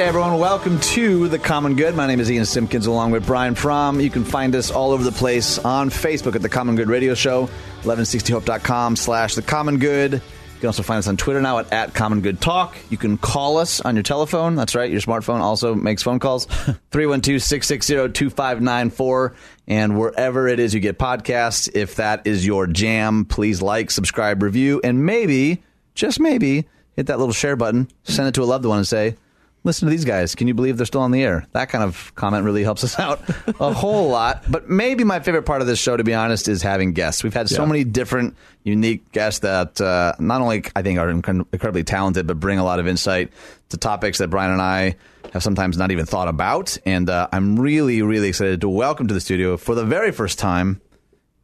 Hey everyone, welcome to The Common Good. My name is Ian Simpkins along with Brian Fromm. You can find us all over the place on Facebook at The Common Good Radio Show, 1160hope.com slash The Common Good. You can also find us on Twitter now at, at Common Good Talk. You can call us on your telephone. That's right, your smartphone also makes phone calls. 312-660-2594. And wherever it is you get podcasts, if that is your jam, please like, subscribe, review, and maybe, just maybe, hit that little share button, send it to a loved one and say, listen to these guys. Can you believe they're still on the air? That kind of comment really helps us out a whole lot. But maybe my favorite part of this show, to be honest, is having guests. We've had so Yeah. many different, unique guests that uh, not only I think are incre- incredibly talented, but bring a lot of insight to topics that Brian and I have sometimes not even thought about. And uh, I'm really, really excited to welcome to the studio for the very first time.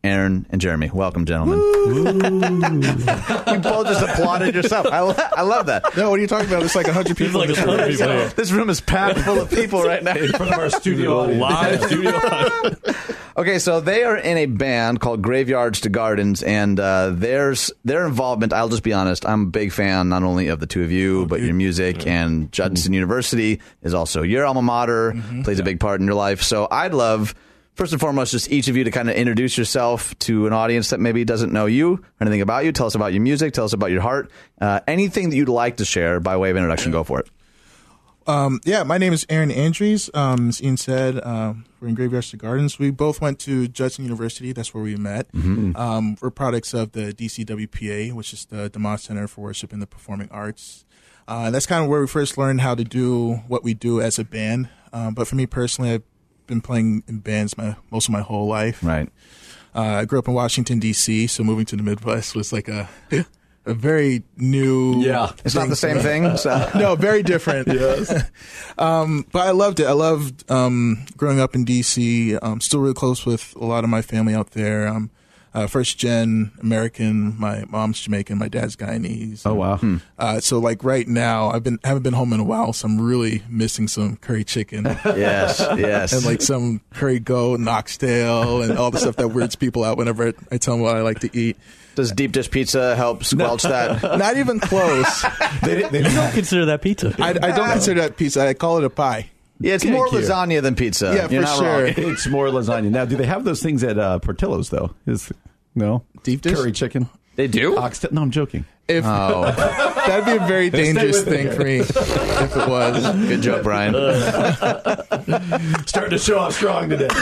Aaron and Jeremy, welcome, gentlemen. you both just applauded yourself. I, lo- I love that. No, what are you talking about? There's like 100 people in this room. This room is packed full of people right now. In front of our studio. Live studio. Okay, so they are in a band called Graveyards to Gardens, and uh, there's their involvement. I'll just be honest. I'm a big fan not only of the two of you, but your music. And Judson University is also your alma mater, plays a big part in your life. So I'd love. First and foremost, just each of you to kind of introduce yourself to an audience that maybe doesn't know you or anything about you. Tell us about your music. Tell us about your heart. Uh, anything that you'd like to share by way of introduction, go for it. Um, yeah, my name is Aaron Andries. Um, as Ian said, um, we're in Graveyards to Gardens. We both went to Judson University. That's where we met. Um, we're products of the DCWPA, which is the DeMont Center for Worship and the Performing Arts. Uh, that's kind of where we first learned how to do what we do as a band. Um, but for me personally, I've been playing in bands my most of my whole life. Right. Uh, I grew up in Washington D.C., so moving to the Midwest was like a a very new. Yeah. It's not the same thing. So. no, very different. yes. um, but I loved it. I loved um, growing up in DC. I'm still really close with a lot of my family out there. Um, uh, first gen American. My mom's Jamaican. My dad's Guyanese. Oh wow. Uh, so like right now, I've been haven't been home in a while, so I'm really missing some curry chicken Yes, yes. and like some curry goat, and oxtail, and all the stuff that weirds people out whenever I, I tell them what I like to eat. Does deep dish pizza help squelch that? Not even close. They, they don't consider that pizza. I, I don't consider that pizza. I call it a pie. Yeah, it's Thank more you. lasagna than pizza. Yeah, You're for sure. wrong. it's more lasagna. Now, do they have those things at uh, Portillo's though? Is no Deep dish? curry chicken? They do. Oxtail? No, I'm joking. If Oh, that'd be a very dangerous thing for me if it was. good job, Brian. Starting to show off strong today.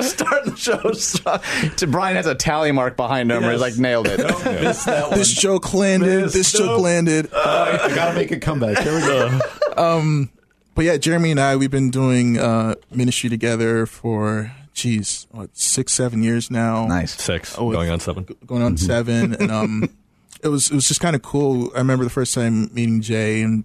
Starting the show strong. To Brian has a tally mark behind him where he's like nailed it. Missed that one. This joke landed. Missed. This joke Nope. landed. I, I gotta make a comeback. Here we go. But yeah, Jeremy and I, we've been doing uh, ministry together for, geez, what, six, seven years now. Nice. Six, Oh, going on seven. Going on seven, and um, it was it was just kind of cool. I remember the first time meeting Jay, and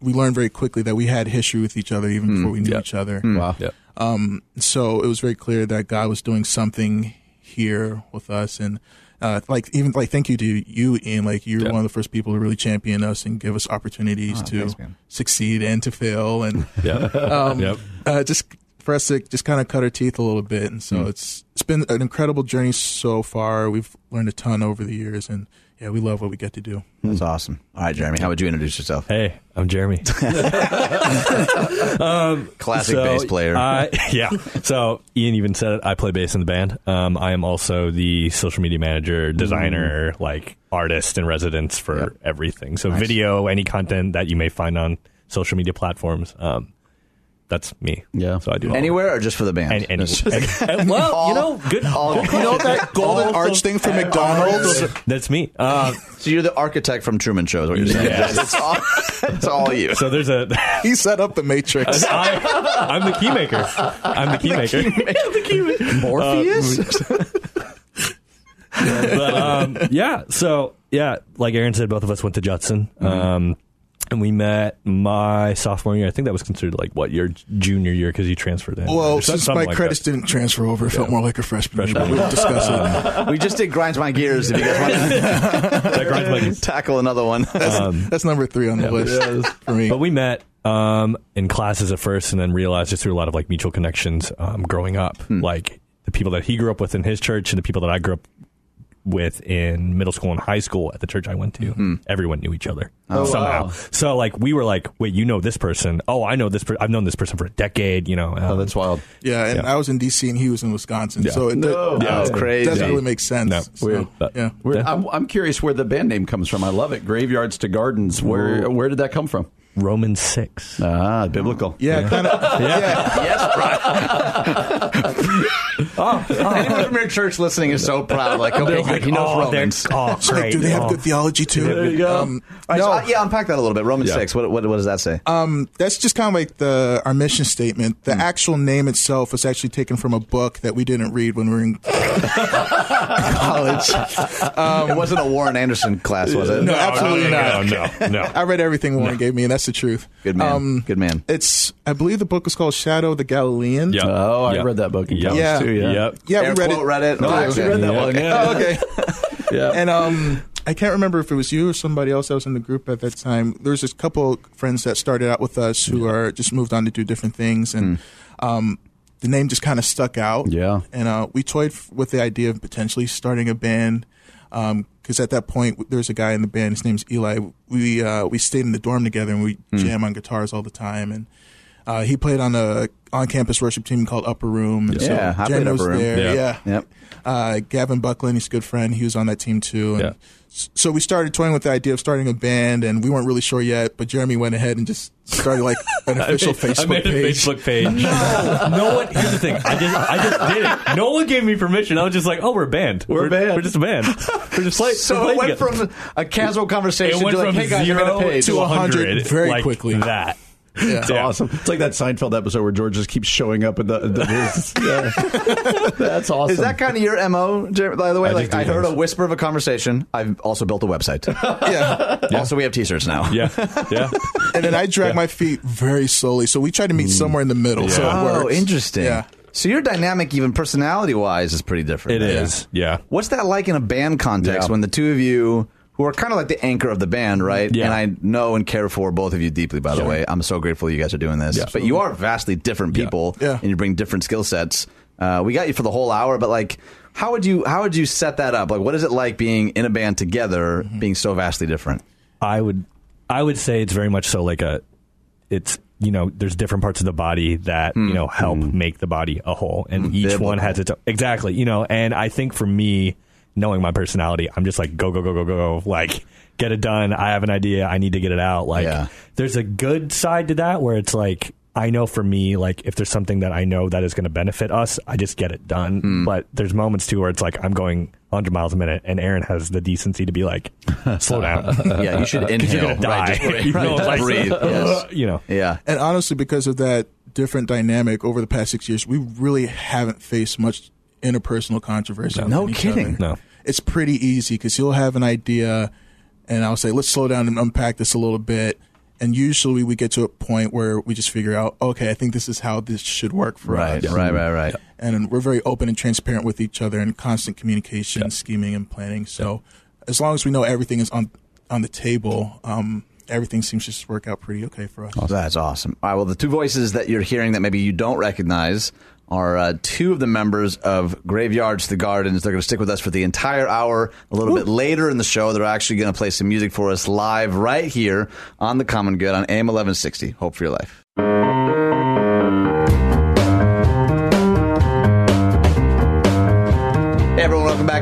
we learned very quickly that we had history with each other even before we knew Yeah. each other. Wow. Yeah. Um, so it was very clear that God was doing something here with us, and uh, like even like thank you to you, Ian. Like you're Yeah. one of the first people to really champion us and give us opportunities to thanks, succeed and to fail, and Yeah. um, Yep. uh, just for us to just kind of cut our teeth a little bit. And so it's it's been an incredible journey so far. We've learned a ton over the years, and yeah, we love what we get to do. That's awesome. All right, Jeremy, how would you introduce yourself? Hey, I'm Jeremy. Classic So, bass player. I- yeah. So Ian even said it. I play bass in the band. Um, I am also the social media manager, designer, like artist in residence for Yep. everything. So video, any content that you may find on social media platforms. Um, that's me. Yeah. So I do Anywhere or just for the band? And, and, and- and- well, you know, good. all- good You know that golden arch thing from McDonald's? That's me. Uh, So you're the architect from Truman Show, is what you're saying? Yes. It's all, it's all you. so there's a. He set up the Matrix. I, I'm the key maker. I'm the key maker. Morpheus? but um, yeah, so yeah, like Aaron said, both of us went to Judson, um, and we met my sophomore year. I think that was considered like what your junior year because you transferred in. Well, since my like credits that. didn't transfer over, it felt more like a freshman. year, but Freshman We'll discuss it. we just did Grinds My Gears if you guys want to That grinds my gears. tackle another one. That's number three on the list for me. But we met um, in classes at first, and then realized just through a lot of like mutual connections um, growing up, like the people that he grew up with in his church and the people that I grew up with in middle school and high school at the church I went to. Everyone knew each other somehow. wow. So like we were like, wait, you know this person? Oh, I know this. Per- I've known this person for a decade. You know, Oh, um, that's wild. yeah, and Yeah. I was in D.C. and he was in Wisconsin, Yeah. so it No. do- Yeah, it's crazy. doesn't really make sense. No, So, weird. But- yeah. Where, I'm, I'm curious where the band name comes from. I love it. Graveyards to Gardens. Where where did that come from? Romans six. Ah, biblical. Yeah, kind of. Yeah. yes, Brian. Anyone from your church listening is so proud. Like, okay, good. He knows oh, they're- Romans. Oh, It's like, do they have Oh. good theology too? There you go. Um, All right, no, so, uh, yeah, unpack that a little bit. Romans Yeah. 6, what, what, what does that say? um, that's just kind of like the our mission statement. The actual name itself was actually taken from a book that we didn't read when we were in college. it wasn't a Warren Anderson class, was it? No, absolutely no, not. No, no, no. I read everything Warren gave me, and that's the truth. Good man. Um, Good man. It's I believe the book was called Shadow of the Galilean. Yeah. Oh, I Yeah. read that book in Yeah. college Yeah. too. Yeah. Yep. Yeah, Air we read quote it. read it? No, I actually okay. read that Yeah. one. Yeah. Oh, okay. Yeah. And um, I can't remember if it was you or somebody else that was in the group at that time. There was a couple friends that started out with us who are just moved on to do different things, and um, the name just kind of stuck out. Yeah. And uh, we toyed f- with the idea of potentially starting a band. Because at that point, there was a guy in the band. His name's Eli. We uh, we stayed in the dorm together, and we jam on guitars all the time. And uh, he played on a on-campus worship team called Upper Room. And Yeah, I so played Jen was Upper Room. there. Yeah. Yeah. Yep. Uh, Gavin Buckland, he's a good friend. He was on that team too. And Yeah. So we started toying with the idea of starting a band, and we weren't really sure yet. But Jeremy went ahead and just started like an official Facebook page. I made page. a Facebook page. No, no one. Here's the thing. I just, I just did it. No one gave me permission. I was just like, oh, we're a band. We're a band. We're just a band. We're just like. So we're it went together. from a casual conversation It went to like, from hey guys, zero a page. to a a hundred hundred very like quickly. That. Yeah. That's awesome. It's like that Seinfeld episode where George just keeps showing up in the. the his, yeah. That's awesome. Is that kind of your mo? Jer- By the way, I like just do I heard things. a whisper of a conversation. I've also built a website. yeah. Also, we have T-shirts now. Yeah. Yeah. And then I drag my feet very slowly. So we try to meet mm. somewhere in the middle. So it Oh, interesting. Yeah. So your dynamic, even personality-wise, is pretty different. It then. is. Yeah. What's that like in a band context Yeah. when the two of you, who are kind of like the anchor of the band, right? Yeah. And I know and care for both of you deeply, by the Sure. way. I'm so grateful you guys are doing this. Yeah. But you are vastly different people, Yeah. and you bring different skill sets. Uh, we got you for the whole hour, but like, how would you how would you set that up? Like, what is it like being in a band together, Mm-hmm. being so vastly different? I would I would say it's very much so like a it's you know there's different parts of the body that you know help make the body a whole and each Biblical. one has its own, exactly you know and I think for me knowing my personality I'm just like go go go go go go like get it done I have an idea I need to get it out like Yeah. there's a good side to that where it's like I know for me, like if there's something that I know that is going to benefit us, I just get it done. Hmm. But there's moments too where it's like I'm going 100 miles a minute, and Aaron has the decency to be like, "Slow down." Yeah, you should inhale. you're gonna die. Right, just, breathe. You know, Right, just like, breathe. Yes. You know. Yeah. And honestly, because of that different dynamic over the past six years, we really haven't faced much interpersonal controversy. with No kidding. other. No. It's pretty easy because you'll have an idea, and I'll say, let's slow down and unpack this a little bit. And usually we get to a point where we just figure out, okay, I think this is how this should work for Right, us. right, right, right. Right. And we're very open and transparent with each other and constant communication, scheming, and planning. So as long as we know everything is on on the table, um, everything seems to just work out pretty okay for us. That's awesome. All right. Well, the two voices that you're hearing that maybe you don't recognize are uh, two of the members of Graveyards to the Gardens. They're going to stick with us for the entire hour. A little bit later in the show, they're actually going to play some music for us live right here on the Common Good on AM 1160. Hope for your life.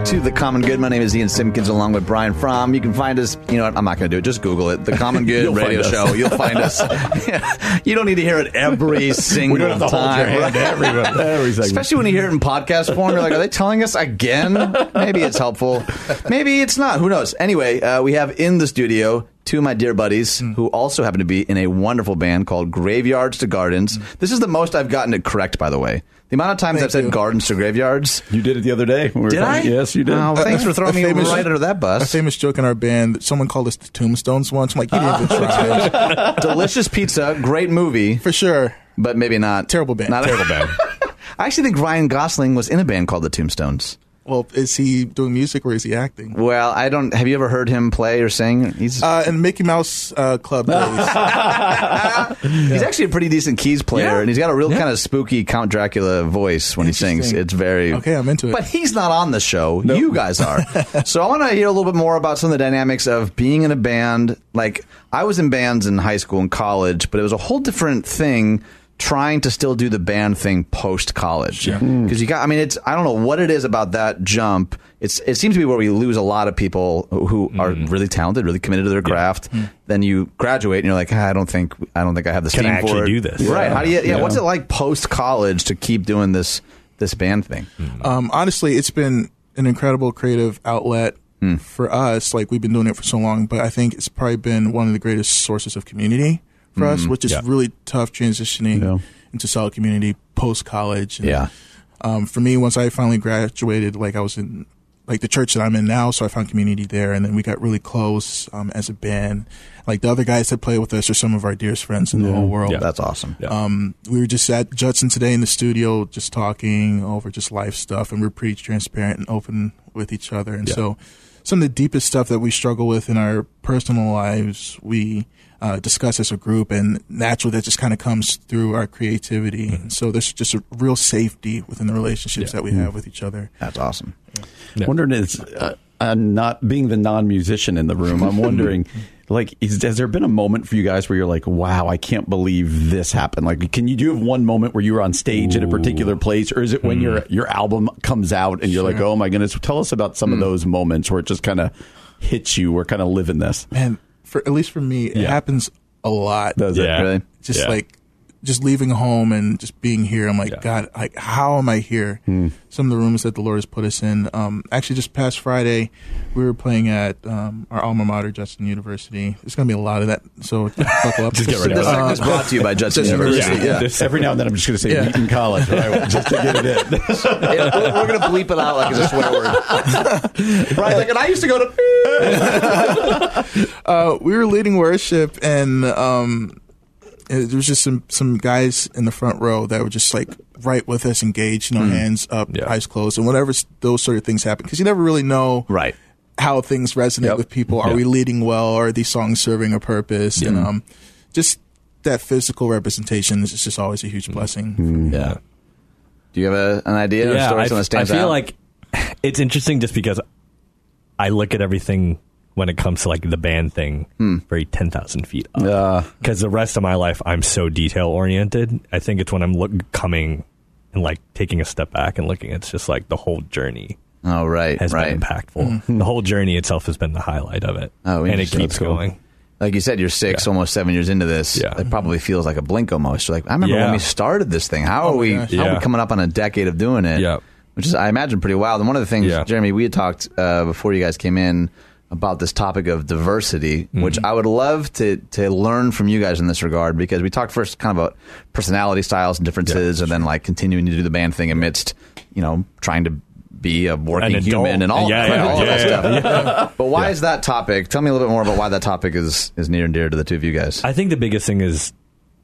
Back to The Common Good. My name is Ian Simpkins along with Brian Fromm. You can find us, you know what, I'm not going to do it. Just Google it. The Common Good Radio. Show. You'll find us. you don't need to hear it every single We don't have to hold your time. hand every, every segment. Especially when you hear it in podcast form, you're like, are they telling us again? Maybe it's helpful. Maybe it's not. Who knows? Anyway, uh, we have in the studio two of my dear buddies mm. who also happen to be in a wonderful band called Graveyards to Gardens. Mm. This is the most I've gotten it correct, by the way. The amount of times Thank I've said you. gardens to graveyards. You did it the other day. when we were Did I? Yes, you did. Oh, well, thanks for throwing A me famous- right under that bus. A famous joke in our band. Someone called us the Tombstones once. I'm like, you didn't even try. Delicious pizza, great movie, For sure. but maybe not. Terrible band. Not Terrible band. I actually think Ryan Gosling was in a band called the Tombstones. Well, is he doing music or is he acting? Well, I don't. Have you ever heard him play or sing? He's Uh, and Mickey Mouse uh, Club days. he's actually a pretty decent keys player, Yeah. and he's got a real kind of spooky Count Dracula voice when he sings. It's very Okay, I'm into it. But he's not on the show. You guys are. so I want to hear a little bit more about some of the dynamics of being in a band. Like I was in bands in high school and college, but it was a whole different thing trying to still do the band thing post college. Hmm. Because you got, I mean, it's I don't know what it is about that jump. It's it seems to be where we lose a lot of people who are hmm. really talented, really committed to their craft. Hmm. Then you graduate and you're like, ah, I don't think I don't think I have the Can steam I actually for it. do this? Right? How do you? Yeah. Yeah. What's it like post college to keep doing this this band thing? Um, honestly, it's been an incredible creative outlet for us. Like we've been doing it for so long, but I think it's probably been one of the greatest sources of community for us, which is Yeah. really tough transitioning Yeah. into solid community post college. Yeah. Um, for me, once I finally graduated, like I was in like the church that I'm in now, so I found community there, and then we got really close um, as a band. Like the other guys that play with us are some of our dearest friends in the whole world. Yeah. That's awesome. Yeah. Um, we were just at Judson today in the studio, just talking over just life stuff, and we're pretty transparent and open with each other. And Yeah. so, some of the deepest stuff that we struggle with in our personal lives, we uh, discuss as a group, and naturally that just kind of comes through our creativity. And so, there's just a real safety within the relationships Yeah. that we have with each other. That's awesome. Yeah. wondering is uh, uh, not being the non-musician in the room. I'm wondering, like, is, has there been a moment for you guys where you're like, "Wow, I can't believe this happened"? Like, can you do have one moment where you were on stage at a particular place, or is it when your your album comes out and you're like, "Oh my goodness"? Tell us about some of those moments where it just kind of hits you. We're kind of living this. Man, for at least for me, it Yeah. happens a lot. Does it Yeah. Really? just Yeah. like just leaving home and just being here i'm like Yeah. god like how am i here some of the rooms that the lord has put us in um actually just past friday we were playing at um our alma mater Judson university there's gonna be a lot of that so buckle up Just get ready This for segment is Uh, brought to you by Judson Judson University. Yeah. Yeah. Every now and then, I'm just going to say Yeah. Wheaton College, right? just to get it in. Yeah, we're, we're gonna bleep it out like it's a swear word. Right? like, and I used to go to. uh, we were leading worship and um it- Uh, there was just some some guys in the front row that were just like right with us engaged you know hmm. hands up Yeah. eyes closed and whatever those sort of things happen because you never really know Right. how things resonate Yep. with people. Are Yeah. we leading well? Are these songs serving a purpose? And mm-hmm. um, just that physical representation is just always a huge mm-hmm. blessing. Mm-hmm. Yeah. Do you have a, an idea? Yeah, a story I, something I feel out? like it's interesting just because I look at everything when it comes to like the band thing Hmm. very 10,000 feet up. Uh, Because the rest of my life, I'm so detail oriented. I think it's when I'm look, coming and like taking a step back and looking, it's just like the whole journey oh, right, has right. been impactful. The whole journey itself has been the highlight of it. Oh, and it interesting. keeps That's cool. going. Like you said, you're six, Yeah. almost seven years into this. Yeah. It probably feels like a blink almost. You're like, I remember when Yeah. we started this thing. How are we? gosh. How are we Yeah. coming up on a decade of doing it? Yeah. Which is, I imagine, pretty wild. And one of the things, Yeah. Jeremy, we had talked uh, before you guys came in about this topic of diversity, Mm-hmm. which I would love to to learn from you guys in this regard because we talked first kind of about personality styles and differences, and then like continuing to do the band thing amidst, you know, trying to be a working An human and all, Yeah, yeah, all of that yeah, stuff. But why is that topic? Tell me a little bit more about why that topic is is near and dear to the two of you guys. I think the biggest thing is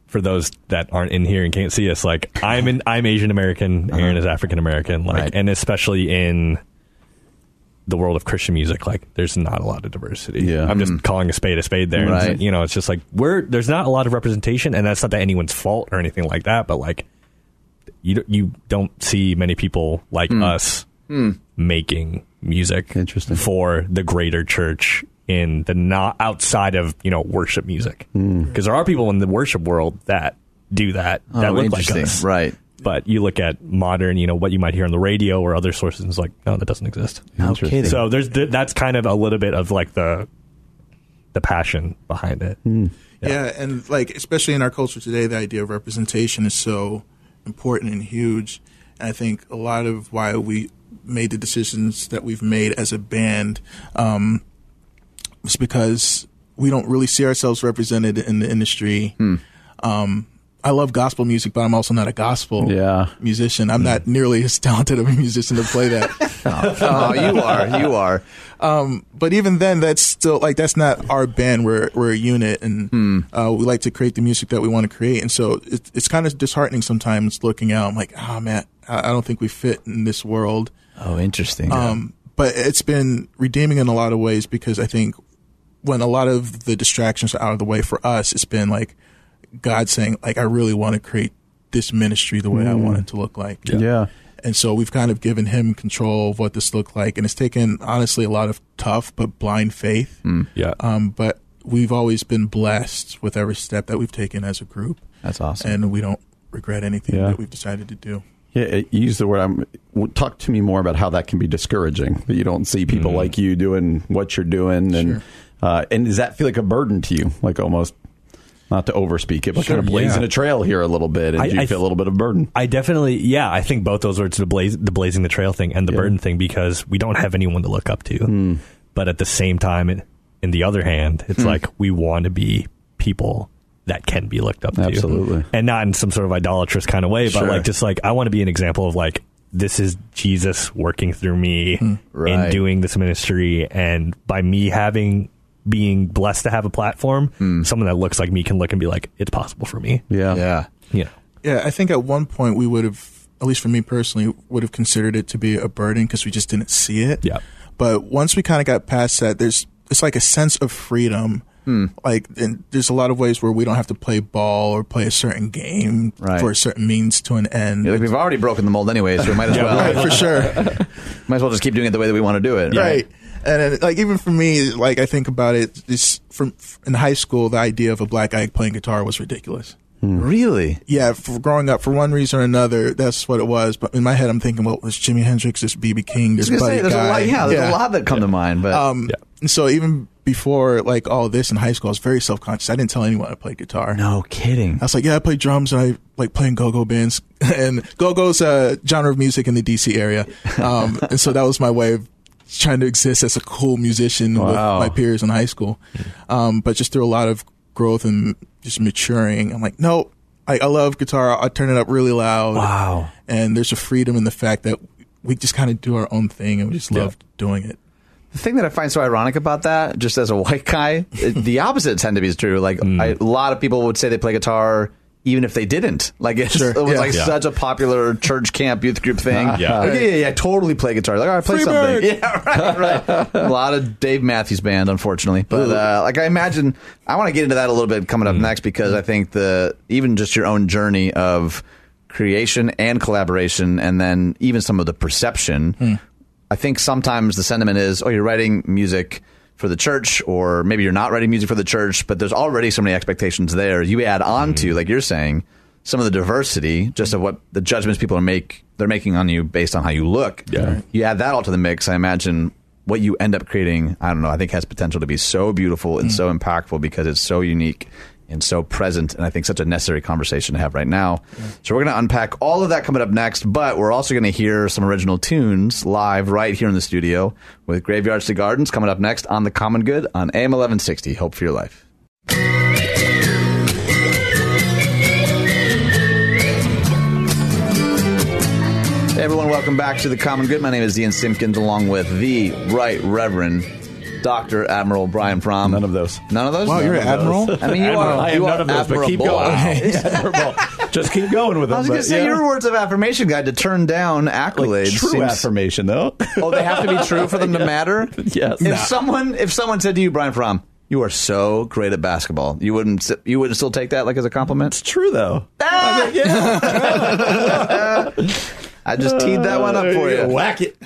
for those that aren't in here and can't see us, like I'm in, I'm Asian American, Aaron is African American, like, Right. and especially in the world of Christian music, like there's not a lot of diversity. Yeah. I'm just hmm. calling a spade a spade there. And, Right. you know, it's just like we're there's not a lot of representation, and that's not that anyone's fault or anything like that, but like you don't- you don't see many people like hmm. us hmm. making music Interesting. for the greater church in the not outside of you know worship music because there are people in the worship world that do that oh, that Oh, look like us Right. But you look at modern, you know, what you might hear on the radio or other sources, and it's like, no, that doesn't exist. No kidding. So there's th- that's kind of a little bit of like the the passion behind it. Yeah. and like especially in our culture today, the idea of representation is so important and huge. And I think a lot of why we made the decisions that we've made as a band um, is because we don't really see ourselves represented in the industry. Um, I love gospel music, but I'm also not a gospel Yeah. musician. I'm not nearly as talented of a musician to play that. oh, you are. You are. Um, but even then, that's still like that's not our band. We're we're a unit, and uh, we like to create the music that we want to create. And so it, it's kind of disheartening sometimes looking out. I'm like, oh man, I, I don't think we fit in this world. Oh, interesting. Um, but it's been redeeming in a lot of ways because I think when a lot of the distractions are out of the way for us, it's been like God saying, like, I really want to create this ministry the way I want it to look like. Yeah. And so we've kind of given him control of what this looked like. And it's taken, honestly, a lot of tough but blind faith. Yeah. Um, but we've always been blessed with every step that we've taken as a group. That's awesome. And we don't regret anything Yeah. that we've decided to do. Yeah, you use the word. I'm, talk to me more about how that can be discouraging. That you don't see people like you doing what you're doing, and Sure. uh, and does that feel like a burden to you? Like almost, not to overspeak it, but kind of blazing yeah. a trail here a little bit, and I- you I feel a little bit of burden? I definitely, yeah, I think both those words, the blaze, the blazing the trail thing and the Yeah. burden thing, because we don't have anyone to look up to. Hmm. But at the same time, in, in the other hand, it's like we want to be people that can be looked up to. Absolutely. And not in some sort of idolatrous kind of way, but Sure. like just like I want to be an example of like, this is Jesus working through me in Right. doing this ministry. And by me having, being blessed to have a platform, hmm. someone that looks like me can look and be like, it's possible for me. Yeah, yeah. You know. Yeah, I think at one point we would have, at least for me personally, would have considered it to be a burden because we just didn't see it. Yeah. But once we kind of got past that, there's it's like a sense of freedom. Hmm. Like, and there's a lot of ways where we don't have to play ball or play a certain game Right. for a certain means to an end. Yeah, like we've already broken the mold anyway, so we might as well. right, for sure. Might as well just keep doing it the way that we want to do it. right. And then, like even for me, like I think about it, this from in high school, the idea of a black guy playing guitar was ridiculous. Really? Yeah, for growing up, for one reason or another, that's what it was. But in my head, I'm thinking, well, there's Jimi Hendrix, there's BB King, I there's was gonna Buddy say, there's Guy. a lot. Yeah, there's a lot that come to mind. But Um, and so even before like all this in high school, I was very self conscious. I didn't tell anyone I played guitar. no kidding. I was like, yeah, I play drums and I like playing go-go bands. and go-go's a genre of music in the DC area. Um, and so that was my way of trying to exist as a cool musician with my peers in high school. Um, but just through a lot of growth and just maturing, I'm like, no, I, I love guitar. I turn it up really loud. Wow. And there's a freedom in the fact that we just kind of do our own thing and we just love doing it. The thing that I find so ironic about that, just as a white guy, the opposite tend to be true. Like I, a lot of people would say they play guitar. Even if they didn't, like it's, Sure. it was Yeah. like Yeah. such a popular church camp youth group thing. Yeah. Yeah, yeah, yeah, totally play guitar. Like, all right, play Free something. bird. Yeah, right, right. a lot of Dave Matthews Band, unfortunately. But uh, like, I imagine I want to get into that a little bit coming up next because I think the even just your own journey of creation and collaboration, and then even some of the perception. I think sometimes the sentiment is, oh, you're writing music for the church, or maybe you're not writing music for the church, but there's already so many expectations there. You add on to, mm-hmm. like you're saying, some of the diversity, just of what the judgments people are make they're making on you based on how you look. Yeah. You add that all to the mix, I imagine what you end up creating, I don't know, I think has potential to be so beautiful and mm. so impactful because it's so unique and so present, and I think such a necessary conversation to have right now. So we're going to unpack all of that coming up next, but we're also going to hear some original tunes live right here in the studio with Graveyards to Gardens coming up next on The Common Good on AM 1160. Hope for your life. Hey everyone, welcome back to The Common Good. My name is Ian Simpkins along with the Right Reverend Dr. Admiral Brian Fromm. None of those. None of those? Wow, you're an admiral? I mean, you are. I am you are none of those, but keep going. Admirable. Just keep going with them. I was going to say yeah. your words of affirmation guide to turn down accolades. like, true seems- affirmation, though. Oh, they have to be true for them to matter. Yes. If Nah. someone, if someone said to you, Brian Fromm, you are so great at basketball, you wouldn't, you wouldn't still take that like as a compliment. It's true, though. Ah, yeah. I just teed that one up for you. Whack it.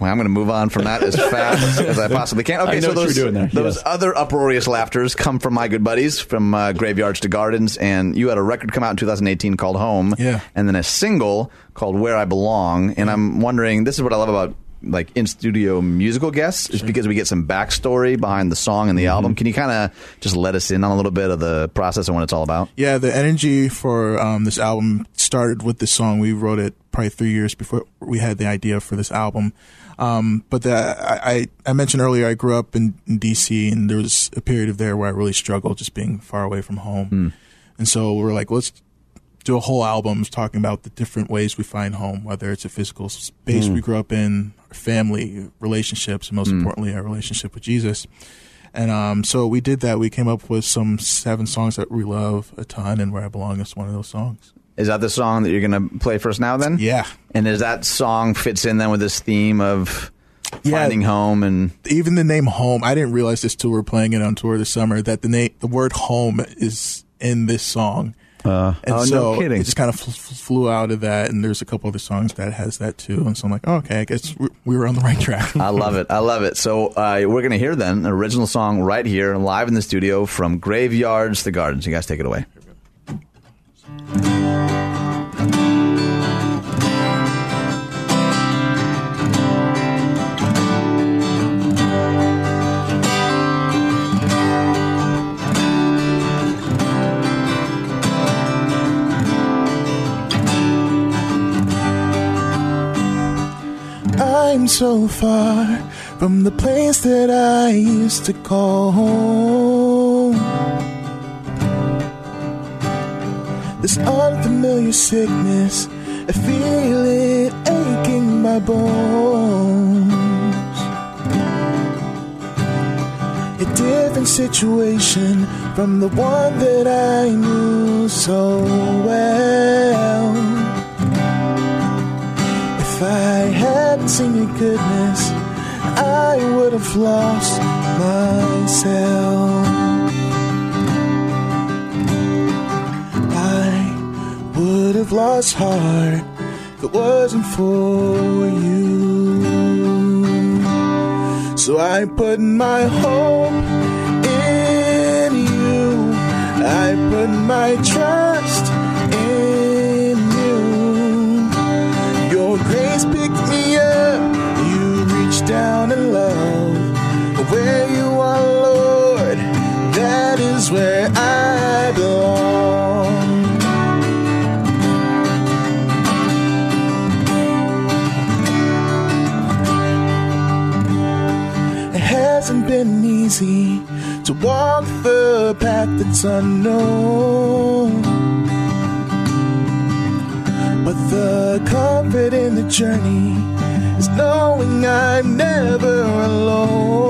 Well, I'm going to move on from that as fast as I possibly can. Okay, so those, you're doing there. those Yes. other uproarious laughters come from my good buddies from uh, Graveyards to Gardens, and you had a record come out in 2018 called Home, Yeah. and then a single called Where I Belong. And I'm wondering, this is what I love about like in studio musical guests is because we get some backstory behind the song and the Mm-hmm. album. Can you kind of just let us in on a little bit of the process and what it's all about? Yeah, the energy for um, this album started with this song. We wrote it probably three years before we had the idea for this album. Um, but the, I, I mentioned earlier I grew up in, in DC, and there was a period of there where I really struggled just being far away from home. And so we are like, let's do a whole album talking about the different ways we find home, whether it's a physical space we grew up in, our family, relationships, and most importantly, our relationship with Jesus. And um, so we did that. We came up with some seven songs that we love a ton, and Where I Belong is one of those songs. Is that the song that you're going to play for us now? Then, Yeah. And is that song fits in then with this theme of Yeah. finding home and Even the name Home, I didn't realize this till we were playing it on tour this summer that the name, the word Home is in this song. Uh, And Oh, no so kidding. it just kind of f- f- flew out of that, and there's a couple other songs that has that too. And so I'm like, oh, okay, I guess we- we were on the right track. I love it. I love it. So uh, we're going to hear then an original song right here, live in the studio from Graveyards to Gardens. You guys take it away. So far from the place that I used to call home. This unfamiliar sickness, I feel it aching my bones. A different situation from the one that I knew so well. If I hadn't seen your goodness, I would have lost myself. I would have lost heart if it wasn't for you. So I put my hope in you. I put my trust where I belong. It hasn't been easy to walk the path that's unknown. But the comfort in the journey is knowing I'm never alone.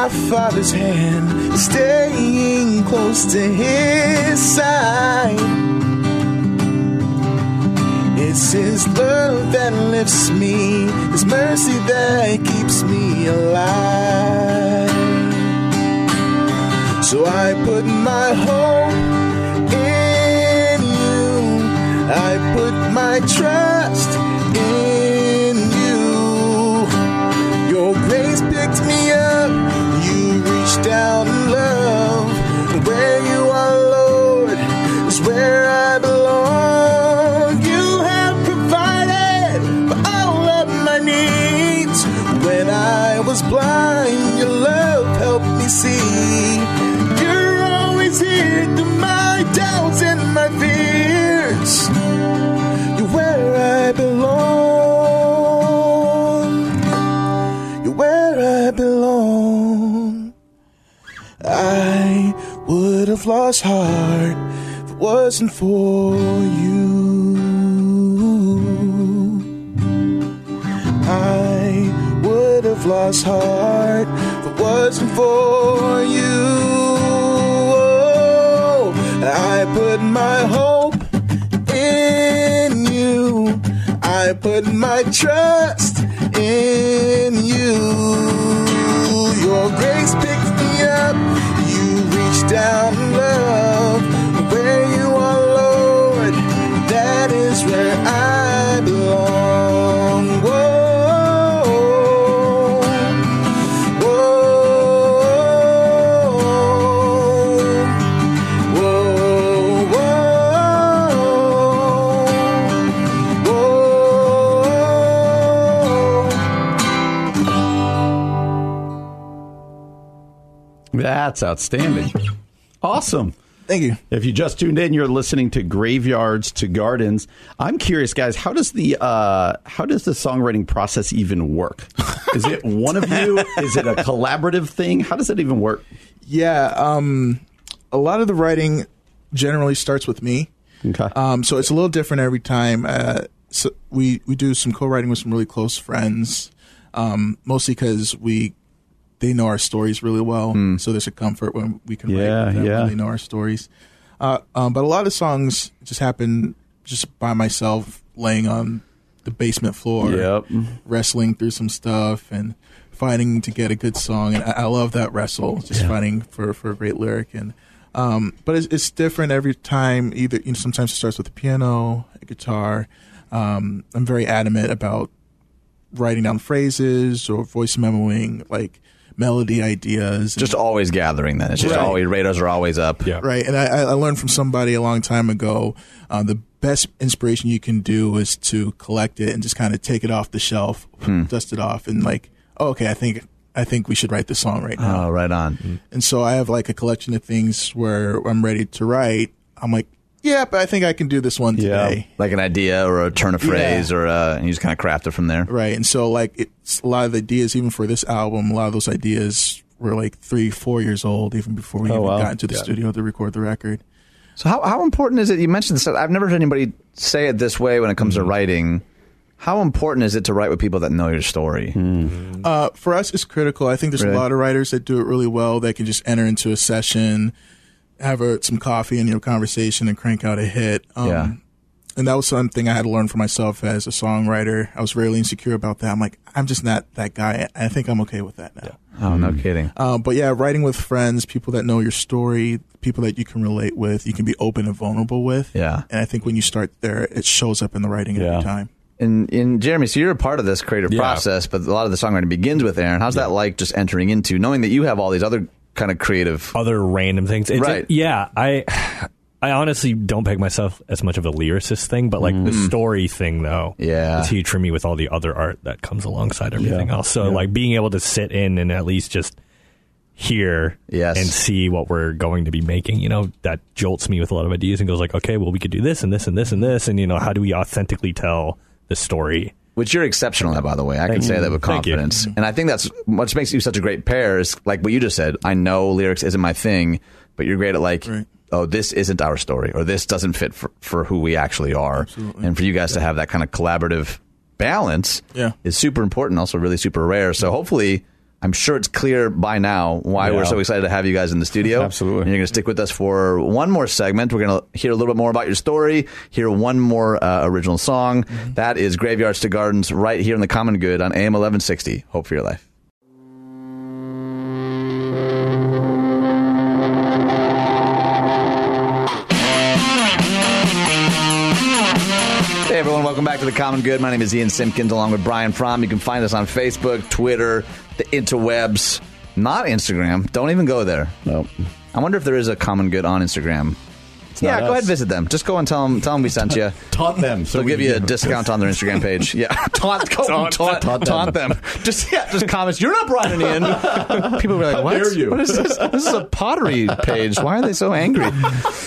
My father's hand, staying close to his side. It's His love that lifts me, His mercy that keeps me alive. So I put my hope in you. I put my trust lost heart if it wasn't for you. I would have lost heart if it wasn't for you. I put my hope in you. I put my trust in you. Your grace down in love. Where you are, Lord, that is where I belong. Whoa, whoa, whoa, whoa, whoa. That's outstanding awesome. Thank you. If you just tuned in, you're listening to Graveyards to Gardens. I'm curious, guys. How does the uh, how does the songwriting process even work? Is it one of you? Is it a collaborative thing? How does it even work? Yeah, um, a lot of the writing generally starts with me. Okay. Um, so it's a little different every time. Uh, so we we do some co-writing with some really close friends, um, mostly because we they know our stories really well. So there's a comfort when we can. Yeah, write them yeah. they know our stories. Uh, um, but a lot of songs just happen just by myself, laying on the basement floor, Yep. wrestling through some stuff and fighting to get a good song. And I, I love that wrestle, just fighting for, for a great lyric. And um, but it's, it's different every time. Either you know, sometimes it starts with a piano, a guitar. Um, I'm very adamant about writing down phrases or voice memoing, like melody ideas. Just always gathering. Then it's just Right. always radars are always up. Yeah. Right, and I, I learned from somebody a long time ago. Uh, the best inspiration you can do is to collect it and just kind of take it off the shelf, dust it off, and like, oh, okay, I think I think we should write this song right now. Oh, right on. And so I have like a collection of things where I'm ready to write. I'm like, yeah, but I think I can do this one Yeah. today. Like an idea or a turn of phrase, Yeah. or uh, and you just kind of craft it from there. Right. And so like it's a lot of the ideas, even for this album, a lot of those ideas were like three, four years old, even before we Oh, even wow. got into the studio to record the record. So how how important is it? You mentioned this. I've never heard anybody say it this way when it comes to writing. How important is it to write with people that know your story? Uh, for us, it's critical. I think there's Really? a lot of writers that do it really well. They can just enter into a session, have a, some coffee and you know conversation, and crank out a hit. Um, Yeah. And that was something I had to learn for myself as a songwriter. I was really insecure about that. I'm like, I'm just not that guy. I think I'm okay with that now. Oh, no kidding. Uh, but yeah, writing with friends, people that know your story, people that you can relate with, you can be open and vulnerable with. Yeah. And I think when you start there, it shows up in the writing Yeah. every time. And, and Jeremy, so you're a part of this creative Yeah. process, but a lot of the songwriting begins with Aaron. How's that like just entering into knowing that you have all these other kind of creative? other random things. It's Right. yeah, I I honestly don't peg myself as much of a lyricist thing, but like the mm-hmm. story thing though, Yeah. is huge for me with all the other art that comes alongside everything Yeah. else. So Yeah. like being able to sit in and at least just hear Yes. and see what we're going to be making, you know, that jolts me with a lot of ideas and goes like, okay, well we could do this and this and this and this and you know, how do we authentically tell the story? Which you're exceptional at, by the way. I can say that with Thank you. confidence. Mm-hmm. And I think that's what makes you such a great pair is like what you just said. I know lyrics isn't my thing, but you're great at like, Right. oh, this isn't our story or this doesn't fit for, for who we actually are. And for you guys to have that kind of collaborative balance Yeah. is super important, also really super rare. So hopefully, I'm sure it's clear by now why Yeah. we're so excited to have you guys in the studio. Absolutely. And you're going to stick with us for one more segment. We're going to hear a little bit more about your story, hear one more uh, original song. That is Graveyards to Gardens right here in the Common Good on AM 1160. Hope for your life. Hey everyone, welcome back to the Common Good. My name is Ian Simpkins along with Brian Fromm. You can find us on Facebook, Twitter, the interwebs, not Instagram. Don't even go there. No. I wonder if there is a Common Good on Instagram. Yeah, not go us. ahead visit them. Just go and tell them tell them we sent you. Taunt them. So They'll give you a discount on their Instagram page. Yeah, taunt, go, taunt, taunt, taunt taunt, them. them. Just yeah, just comments. You're not Brian in. People be like, How what? dare you?" What is this? This is a pottery page. Why are they so angry?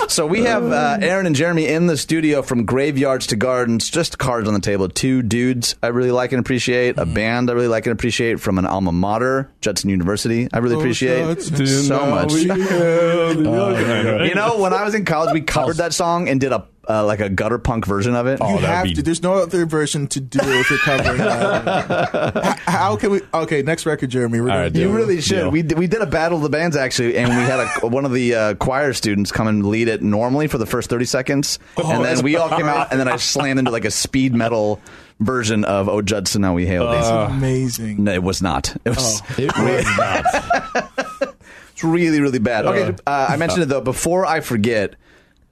So we have uh, Aaron and Jeremy in the studio from Graveyards to Gardens. Just cards on the table. Two dudes I really like and appreciate. A band I really like and appreciate from an alma mater, Judson University. I really Oh, appreciate so much. Oh, You know, when I was in college, we covered that song and did a uh, like a gutter punk version of it. you have be- to. There's no other version to do if you're covering that. H- How can we? Okay, next record, Jeremy. We're gonna right, do You it. really should. Deal. We did, we did a battle of the bands actually, and we had a, one of the uh, choir students come and lead it normally for the first thirty seconds, and then we all came out, and then I slammed into like a speed metal version of "Oh Judson, How We Hail Thee." amazing. No, it was not. It was. It was not. It's really, really bad. Okay, uh, I mentioned it though. Before I forget,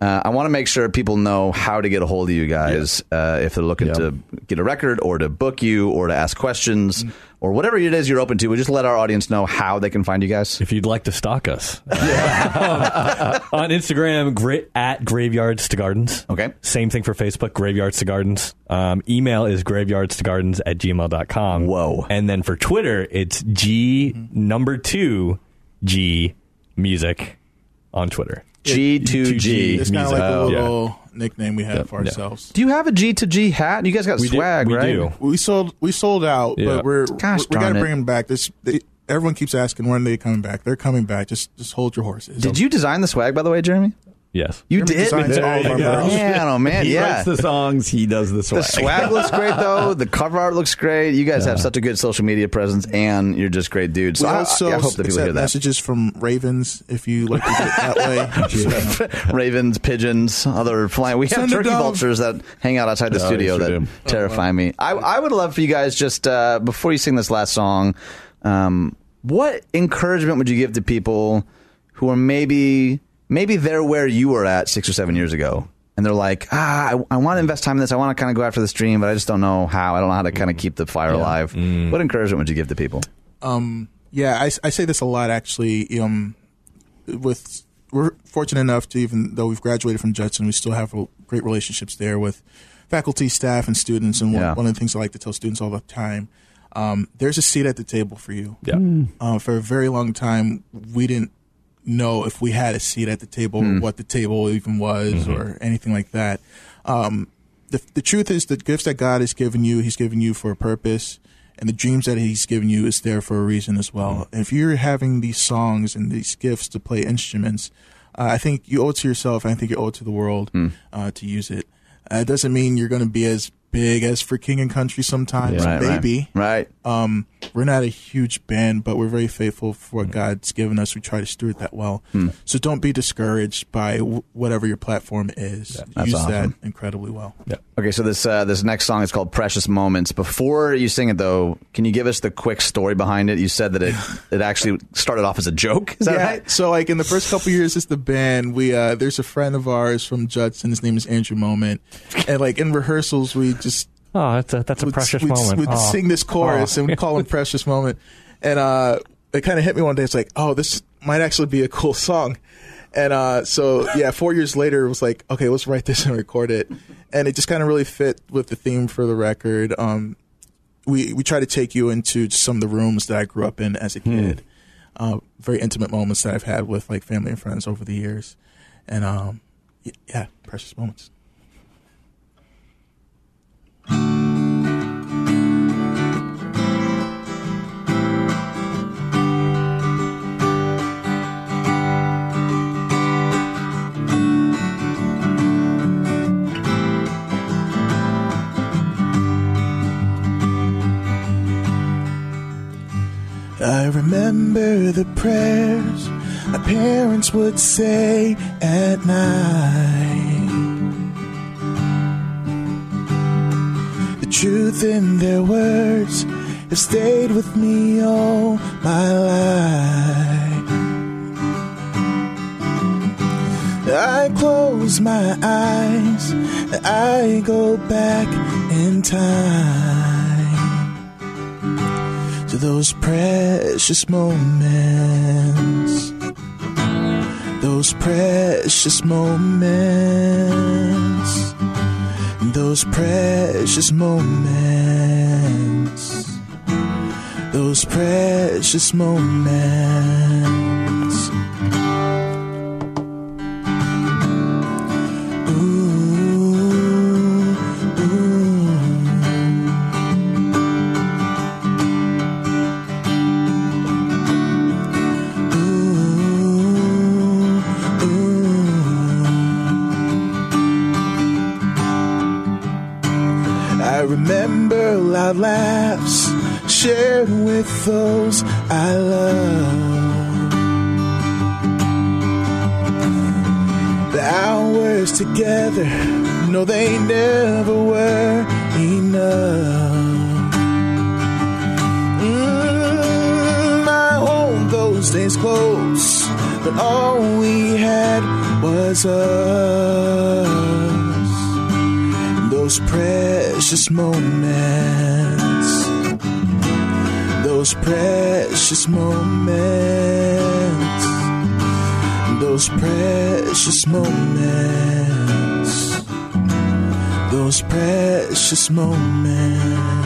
uh, I want to make sure people know how to get a hold of you guys uh, if they're looking Yeah. to get a record or to book you or to ask questions or whatever it is you're open to. We just let our audience know how they can find you guys. If you'd like to stalk us on Instagram, gra- at Graveyards to Gardens. Okay. Same thing for Facebook, Graveyards to Gardens. Um, email is graveyards to gardens at gmail.com. Whoa. And then for Twitter, it's G number two G music on Twitter. G2G. It's kind of like a music. little oh, nickname we have for ourselves. Do you have a G2G hat? You guys got We do- swag, we right? do. We sold we sold out, Yeah. but we're Gosh we got to bring them back. This they, everyone keeps asking when are they coming back. They're coming back. Just just hold your horses. Did you design the swag, by the way, Jeremy? Yes. You Jeremy did? designs all of our merch. Man, oh man, He yeah. writes the songs. He does the swag. The swag looks great though. The cover art looks great. You guys have such a good social media presence, and you're just great dudes. So we I, also I hope that people hear that. messages from ravens if you like to get that way. Ravens, pigeons, other flying. We have Send a turkey vultures that hang out outside the Oh, studio yes, we that do. terrify me. I, I would love for you guys just uh, before you sing this last song, um, what encouragement would you give to people who are maybe maybe they're where you were at six or seven years ago? And they're like, ah, I, I want to invest time in this. I want to kind of go after this dream, but I just don't know how. I don't know how to kind of keep the fire alive. What encouragement would you give to people? Um, yeah, I, I say this a lot actually. Um, with we're fortunate enough to even though we've graduated from Judson, we still have great relationships there with faculty, staff, and students. And one, Yeah. one of the things I like to tell students all the time, um, there's a seat at the table for you. Yeah. Uh, for a very long time, we didn't know if we had a seat at the table or what the table even was or anything like that. Um, the, the truth is, the gifts that God has given you, He's given you for a purpose. And the dreams that He's given you is there for a reason as well. And if you're having these songs and these gifts to play instruments, uh, I think you owe it to yourself. And I think you owe it to the world uh, to use it. Uh, it doesn't mean you're going to be as big as for King and Country sometimes. Right, right. Maybe. Right. Um, we're not a huge band, but we're very faithful for what God's given us. We try to steward that well. So don't be discouraged by w- whatever your platform is. that's Use awesome. that incredibly well. Yeah. Okay, so this uh, this next song is called "Precious Moments." Before you sing it, though, can you give us the quick story behind it? You said that it it actually started off as a joke. Is that yeah. right? So like in the first couple years as the band, we uh there's a friend of ours from Judson. His name is Andrew Moment, and like in rehearsals we just Oh, that's a, that's a would, precious would, moment. would Oh. sing this chorus Oh. and we call him Precious Moment. And uh, it kind of hit me one day. It's like, oh, this might actually be a cool song. And uh, so, yeah, four years later, it was like, okay, let's write this and record it. And it just kind of really fit with the theme for the record. Um, we we try to take you into some of the rooms that I grew up in as a kid. Uh, very intimate moments that I've had with like family and friends over the years. And um, yeah, precious moments. The prayers my parents would say at night. The truth in their words has stayed with me all my life. I close my eyes, I go back in time those precious moments. Those precious moments. Those precious moments. Those precious moments. Those I love. The hours together, no, they never were enough. Mm, I hold those days close, but all we had was us. Those precious moments, those precious moments, those precious moments, those precious moments.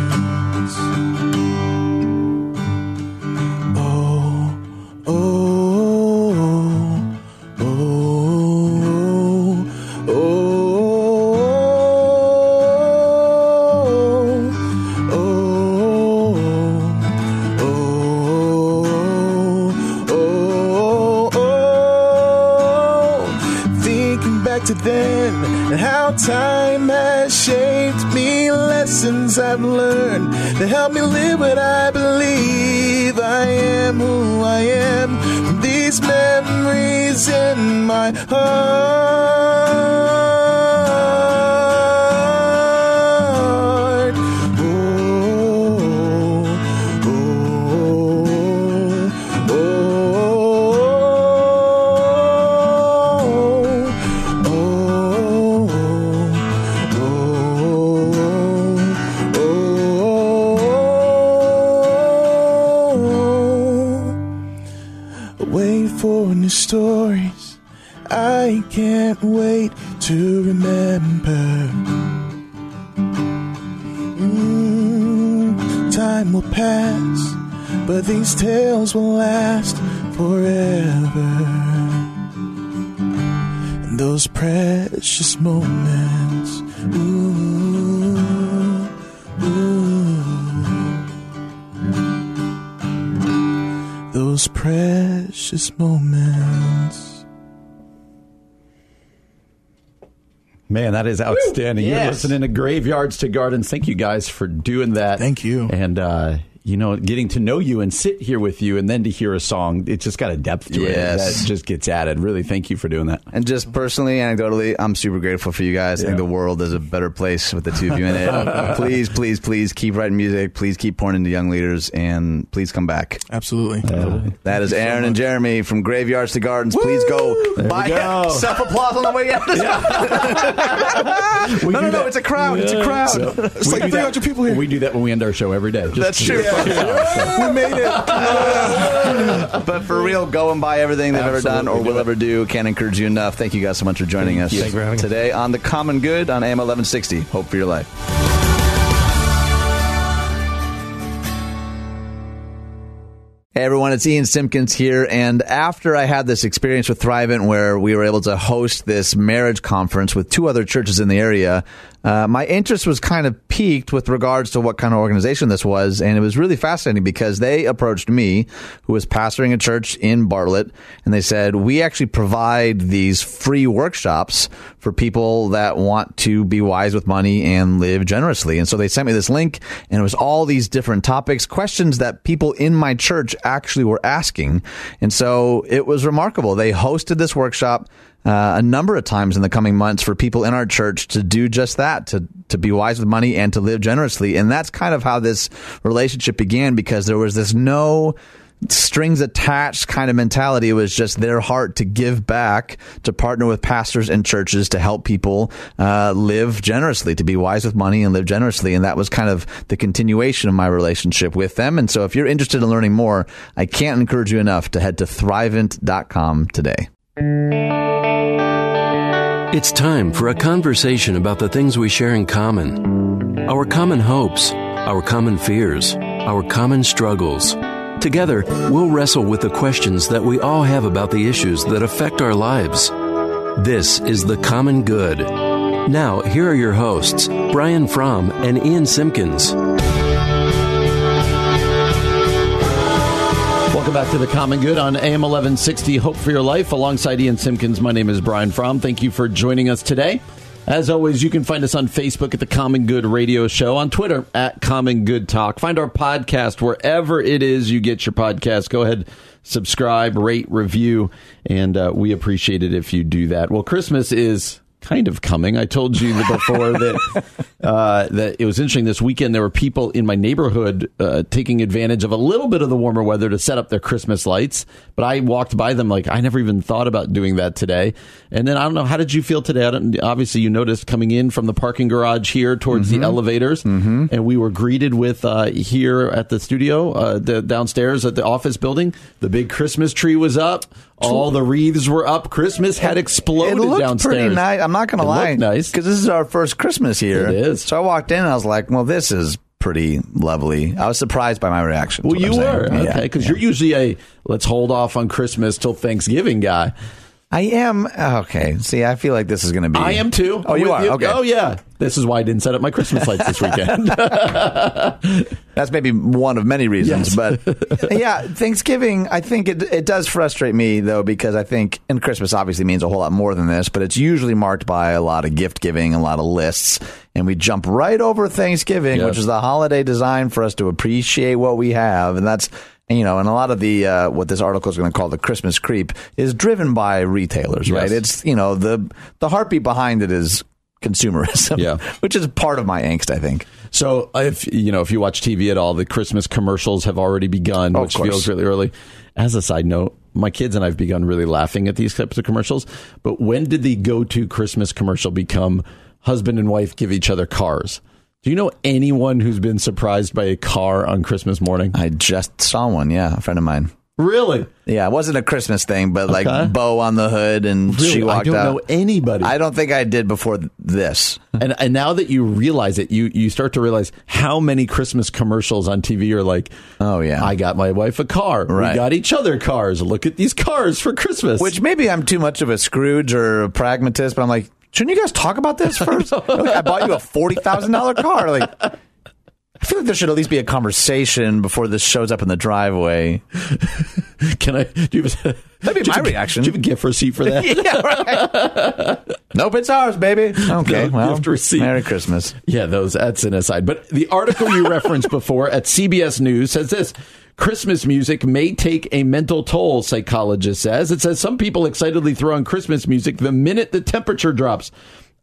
Man, that is outstanding. You're listening to Graveyards to Gardens. Thank you guys for doing that. Thank you. And, uh, you know, getting to know you and sit here with you and then to hear a song, it just got a depth to Yes. it that just gets added. Really, thank you for doing that. And just personally, anecdotally, I'm super grateful for you guys. I think the world is a better place with the two of you in it. please, please, please keep writing music. Please keep pouring into young leaders, and please come back. Absolutely. That is Aaron and Jeremy from Graveyards to Gardens. Please go buy go. self applause on the way out. no, no, no! It's a crowd. It's a crowd. It's like 300 people here. We do that when we end our show every day. Just That's true. We made it. But for real, go and buy everything they've ever done or will ever do. Can't encourage you enough. Thank you guys so much for joining us you. For having us. today on the Common Good on AM 1160. Hope for your life. Hey everyone, it's Ian Simpkins here. And after I had this experience with Thrivent where we were able to host this marriage conference with two other churches in the area, uh, my interest was kind of piqued with regards to what kind of organization this was. And it was really fascinating because they approached me, who was pastoring a church in Bartlett, and they said, We actually provide these free workshops for people that want to be wise with money and live generously. And so they sent me this link, and it was all these different topics, questions that people in my church actually were asking. And so it was remarkable. They hosted this workshop uh, a number of times in the coming months for people in our church to do just that, to to be wise with money and to live generously. And that's kind of how this relationship began because there was this no strings attached kind of mentality. It was just their heart to give back, to partner with pastors and churches to help people uh, live generously, to be wise with money and live generously. And that was kind of the continuation of my relationship with them. And so if you're interested in learning more, I can't encourage you enough to head to thrivent.com today. It's time for a conversation about the things we share in common our common hopes, our common fears, our common struggles. Together, we'll wrestle with the questions that we all have about the issues that affect our lives. This is The Common Good. Now, here are your hosts, Brian Fromm and Ian Simpkins. Welcome back to the Common Good on AM 1160 Hope for Your Life. Alongside Ian Simpkins, my name is Brian Fromm. Thank you for joining us today. As always, you can find us on Facebook at the Common Good Radio Show, on Twitter at Common Good Talk. Find our podcast wherever it is you get your podcast. Go ahead, subscribe, rate, review, and uh, we appreciate it if you do that. Well, Christmas is kind of coming. I told you before that uh, that it was interesting. This weekend, there were people in my neighborhood uh, taking advantage of a little bit of the warmer weather to set up their Christmas lights. But I walked by them like I never even thought about doing that today. And then I don't know. How did you feel today? I don't, obviously, you noticed coming in from the parking garage here towards the elevators, and we were greeted with uh, here at the studio, uh, the, downstairs at the office building. The big Christmas tree was up. All the wreaths were up. Christmas had exploded it looked downstairs. pretty nice. I'm not going to It lie. looked nice. Because this is our first Christmas here. It is. So I walked in and I was like, well, this is pretty lovely. I was surprised by my reaction. Well, you were okay because you're usually a let's hold off on Christmas till Thanksgiving guy. I am okay. See, I feel like this is going to be. I am too. Oh, you are. Okay. Oh yeah. This is why I didn't set up my Christmas lights this weekend. That's maybe one of many reasons, Yes. but yeah, Thanksgiving. I think it it does frustrate me though because I think and Christmas obviously means a whole lot more than this, but it's usually marked by a lot of gift giving, a lot of lists, and we jump right over Thanksgiving, Yes. which is the holiday designed for us to appreciate what we have, and that's. You know, and a lot of the uh, what this article is going to call the Christmas creep is driven by retailers, right? It's you know the the heartbeat behind it is consumerism, Yeah. which is part of my angst, I think. So if you know if you watch TV at all, the Christmas commercials have already begun, Oh, which feels really early. As a side note, my kids and I've begun really laughing at these types of commercials. But when did the go-to Christmas commercial become husband and wife give each other cars? Do you know anyone who's been surprised by a car on Christmas morning? I just saw one, yeah, a friend of mine. Really? Yeah, it wasn't a Christmas thing, but Okay. like bow on the hood, and Really? she I walked don't out. know anybody. I don't think I did before this. and and now that you realize it, you you start to realize how many Christmas commercials on TV are like, Oh, yeah. I got my wife a car. Right. We got each other cars. Look at these cars for Christmas. Which maybe I'm too much of a Scrooge or a pragmatist, but I'm like, shouldn't you guys talk about this first? Like, I bought you a forty thousand dollar car. Like, I feel like there should at least be a conversation before this shows up in the driveway. can I? Do you That'd be you my have reaction. Do you have a gift receipt for that? yeah, right. nope, it's ours, baby. Okay, No well, gift receipt. Merry Christmas. Yeah, those that's an aside. But the article you referenced before at CBS News says this. Christmas music may take a mental toll, psychologist says. It says some people excitedly throw on Christmas music the minute the temperature drops.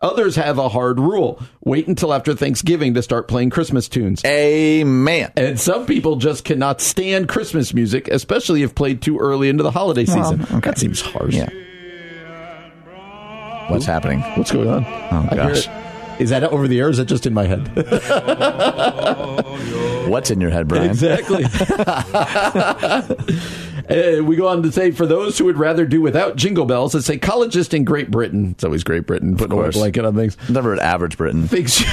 Others have a hard rule. Wait until after Thanksgiving to start playing Christmas tunes. Amen. And some people just cannot stand Christmas music, especially if played too early into the holiday season. okay. That seems harsh. Yeah. What's happening? What's going on? Oh, gosh. Is that over the air or is that just in my head? What's in your head, Brian? Exactly. Uh, we go on to say, for those who would rather do without jingle bells, a psychologist in Great Britain, it's always Great Britain, putting a blanket on things, Never an average Britain. thinks.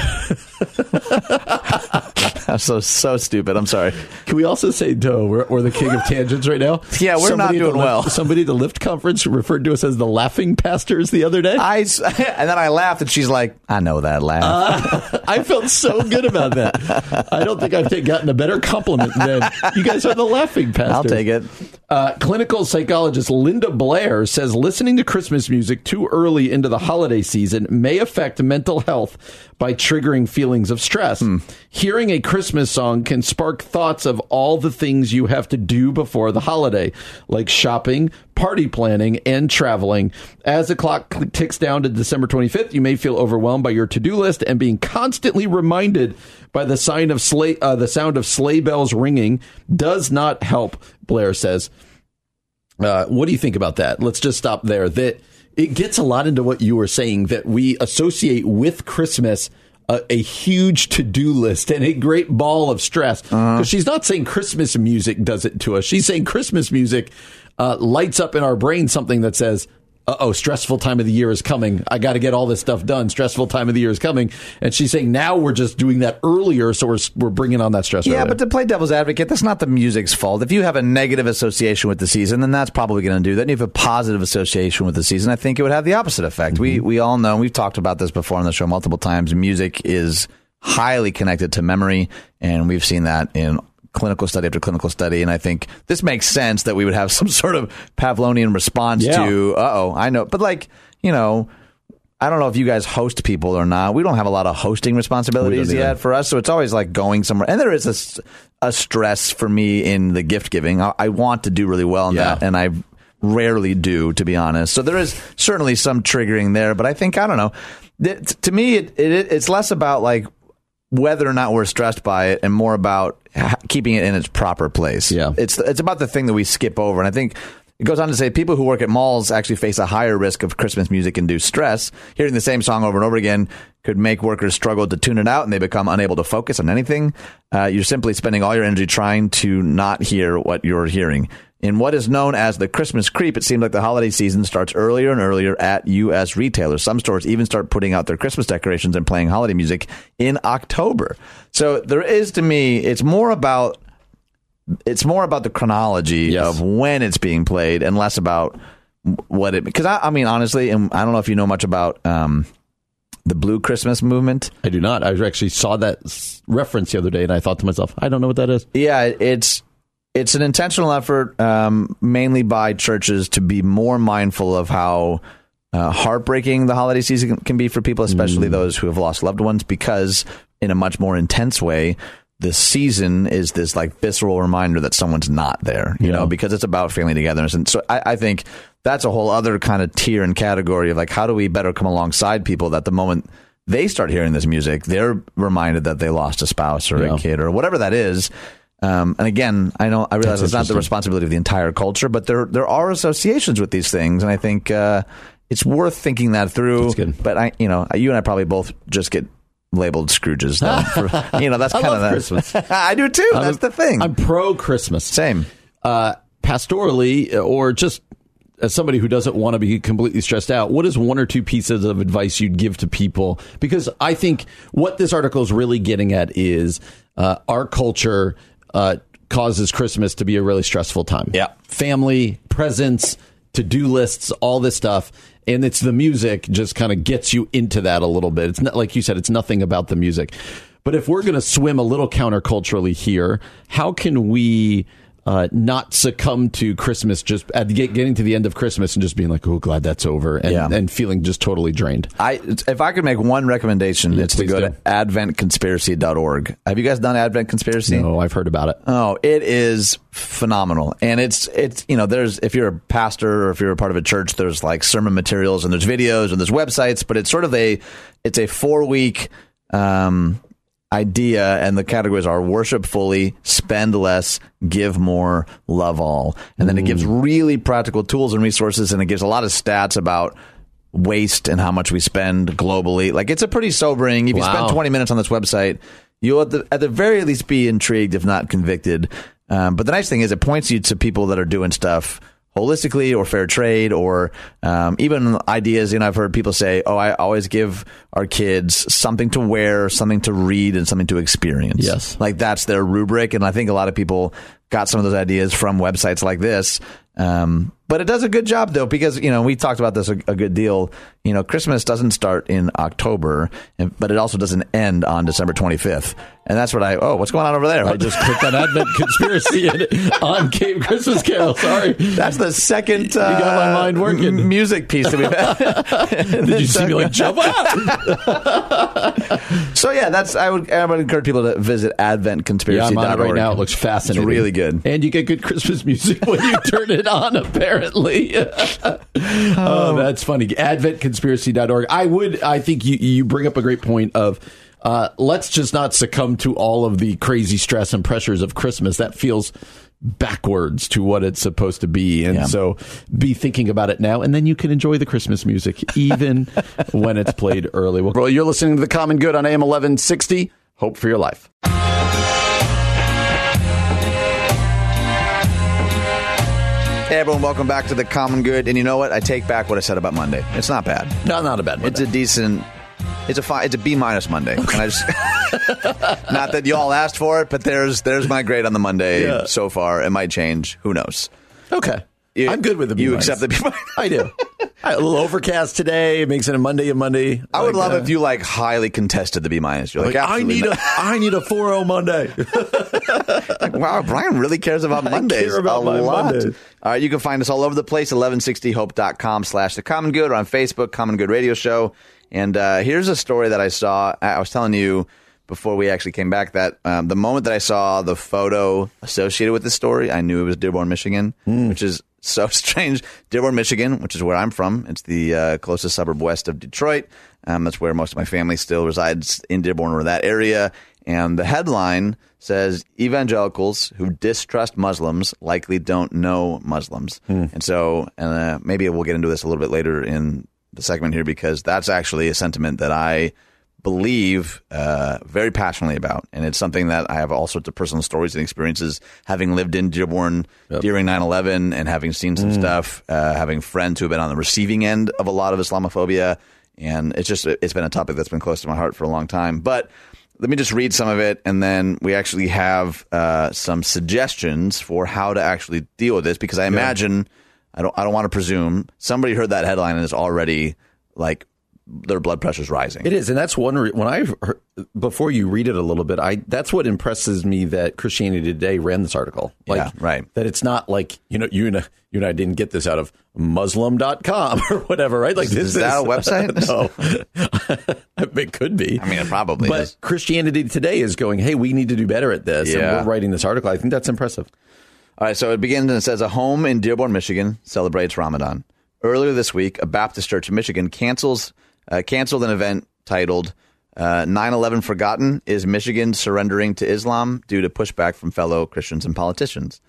I'm so so stupid. I'm sorry. Can we also say, Doe, we're, we're the king of tangents right now? Yeah, we're not at the doing Lyft- well. Somebody at the Lift conference referred to us as the laughing pastors the other day. I and then I laughed, and she's like, "I know that laugh." I felt so good about that. I don't think I've gotten a better compliment than you guys are the laughing pastors. I'll take it. Uh, clinical psychologist Linda Blair says listening to Christmas music too early into the holiday season may affect mental health by triggering feelings of stress. Hearing a Christmas song can spark thoughts of all the things you have to do before the holiday, like shopping, party planning, and traveling. As the clock ticks down to December 25th, you may feel overwhelmed by your to-do list and being constantly reminded by the sign of sleigh, uh, the sound of sleigh bells ringing does not help. Blair says. Uh, what do you think about that? Let's just stop there. That it gets a lot into what you were saying that we associate with Christmas a, a huge to do list and a great ball of stress. Because she's not saying Christmas music does it to us. She's saying Christmas music uh, lights up in our brain something that says, uh oh, stressful time of the year is coming. I got to get all this stuff done. Stressful time of the year is coming. And she's saying now we're just doing that earlier, so we're, we're bringing on that stress. Yeah, earlier. but to play devil's advocate, that's not the music's fault. If you have a negative association with the season, then that's probably going to do that. And if you have a positive association with the season, I think it would have the opposite effect. We we all know, we've talked about this before on the show multiple times. Music is highly connected to memory, and we've seen that in clinical study after clinical study. And I think this makes sense that we would have some sort of Pavlovian response Yeah. to, uh oh, I know, but like you know. I don't know if you guys host people or not. We don't have a lot of hosting responsibilities either. yet for us, so it's always like going somewhere. And there is a stress for me in the gift giving. I, I want to do really well in Yeah. that, and I rarely do, to be honest. So there is certainly some triggering there, but I think I don't know. Th- To me, it, it it's less about like whether or not we're stressed by it, and more about keeping it in its proper place. Yeah. it's it's about the thing that we skip over, and I think. It goes on to say people who work at malls actually face a higher risk of Christmas music induced stress. Hearing the same song over and over again could make workers struggle to tune it out and they become unable to focus on anything. Uh, you're simply spending all your energy trying to not hear what you're hearing. In what is known as the Christmas creep, it seems like the holiday season starts earlier and earlier at U.S. retailers. Some stores even start putting out their Christmas decorations and playing holiday music in October. So there is, to me, it's more about it's more about the chronology Yes. of when it's being played and less about what it because I, I mean honestly, and I don't know if you know much about um, the Blue Christmas movement. I do not. I actually saw that reference the other day, and I thought to myself, I don't know what that is. Yeah, it's it's an intentional effort, um, mainly by churches, to be more mindful of how uh, heartbreaking the holiday season can be for people, especially those who have lost loved ones, because in a much more intense way. The season is this like visceral reminder that someone's not there, you know, because it's about family togetherness. And so I, I think that's a whole other kind of tier and category of like, how do we better come alongside people that the moment they start hearing this music, they're reminded that they lost a spouse or Yeah. a kid or whatever that is. Um, and again, I know I realize That's it's not the responsibility of the entire culture, but there there are associations with these things, and I think uh, it's worth thinking that through. But I, you know, you and I probably both just get labeled Scrooges. Though, for, you know, that's kind of Christmas. I do too. that's the thing. I'm pro Christmas. Same. Uh, pastorally, or just as somebody who doesn't want to be completely stressed out, what is one or two pieces of advice you'd give to people? Because I think what this article is really getting at is uh, our culture uh, causes Christmas to be a really stressful time. Yeah. Family, presents, to do lists, all this stuff. And it's the music just kind of gets you into that a little bit. It's not like you said, it's nothing about the music. But if we're going to swim a little counterculturally here, how can we uh, not succumb to Christmas just at get, getting to the end of Christmas and just being like, oh, glad that's over, and, Yeah. and feeling just totally drained? I if I could make one recommendation, it's to go do. to adventconspiracy.org. Have you guys done Advent Conspiracy? No, I've heard about it. Oh, it is phenomenal. And it's it's you know, there's if you're a pastor or if you're a part of a church, there's like sermon materials and there's videos and there's websites, but it's sort of a it's a 4 week um idea and the categories are worship fully, spend less, give more, love all. And then it gives really practical tools and resources and it gives a lot of stats about waste and how much we spend globally. Like it's a pretty sobering. If you spend 20 minutes on this website, you'll at the, at the very least be intrigued, if not convicted. Um, but the nice thing is it points you to people that are doing stuff holistically or fair trade or um, even ideas. You know, I've heard people say, "Oh, I always give our kids something to wear, something to read, and something to experience." Yes. like that's their rubric, and I think a lot of people got some of those ideas from websites like this. Um, but it does a good job though, because you know we talked about this a, a good deal. You know, Christmas doesn't start in October, and, but it also doesn't end on December 25th, and that's what I. Oh, what's going on over there? I just clicked on Advent Conspiracy on Cape Christmas Carol. Sorry. That's the second. You got my uh, mind working. M- music piece that we've had. Did you see me like jump out? So yeah, that's I would I would encourage people to visit Yeah, adventconspiracy.org. It right now. It looks fascinating. It's really good. And you get good Christmas music when you turn it on, apparently. oh, that's funny. AdventConspiracy.org. I would, I think you, you bring up a great point of uh, let's just not succumb to all of the crazy stress and pressures of Christmas. That feels backwards to what it's supposed to be. And Yeah. so be thinking about it now, and then you can enjoy the Christmas music even when it's played early. Well, you're listening to The Common Good on AM 1160. Hope for your life. Hey everyone, welcome back to the Common Good. And you know what? I take back what I said about Monday. It's not bad. No, not a bad one. It's a decent. It's a fine. It's a B minus Monday. And I just not that y'all asked for it, but there's there's my grade on the Monday Yeah. so far. It might change. Who knows? Okay. You- I'm good with the B You accept the B minus. I do. a little overcast today. It makes it a Monday a Monday. I would Like, love uh, if you like highly contested the B minus. You're like, like, I need a not. I need a 4-0 Monday. Wow, Brian really cares about Mondays. care about a my lot. Mondays. All right, you can find us all over the place, 1160hope.com slash the common good or on Facebook, Common Good Radio Show. And uh, here's a story that I saw. I I was telling you before we actually came back that um, the moment that I saw the photo associated with this story, I knew it was Dearborn, Michigan, Hmm. which is so strange. Dearborn, Michigan, which is where I'm from. It's the uh, closest suburb west of Detroit. Um, that's where most of my family still resides in Dearborn or that area. And the headline says evangelicals who distrust Muslims likely don't know Muslims. And so, and uh, maybe we'll get into this a little bit later in the segment here because that's actually a sentiment that I believe uh, very passionately about. And it's something that I have all sorts of personal stories and experiences having lived in Dearborn during 9 11 and having seen some stuff, uh, having friends who have been on the receiving end of a lot of Islamophobia. And it's just, it's been a topic that's been close to my heart for a long time. But let me just read some of it, and then we actually have uh, some suggestions for how to actually deal with this because I imagine. I don't I don't want to presume somebody heard that headline and is already like their blood pressure's rising. It is, and that's one re- when I before you read it a little bit. I that's what impresses me that Christianity Today ran this article. Like, Yeah, right. That it's not like you know you and I, you and I didn't get this out of Muslim.com or whatever, right? Like Is this that a website? no, it could be. I mean, it probably but is. Christianity Today is going. Hey, we need to do better at this. Yeah. and we're writing this article. I think that's impressive. All right, so it begins and it says a home in Dearborn, Michigan celebrates Ramadan. Earlier this week, a Baptist church in Michigan cancels uh, canceled an event titled uh, 9/11 Forgotten: Is Michigan surrendering to Islam due to pushback from fellow Christians and politicians?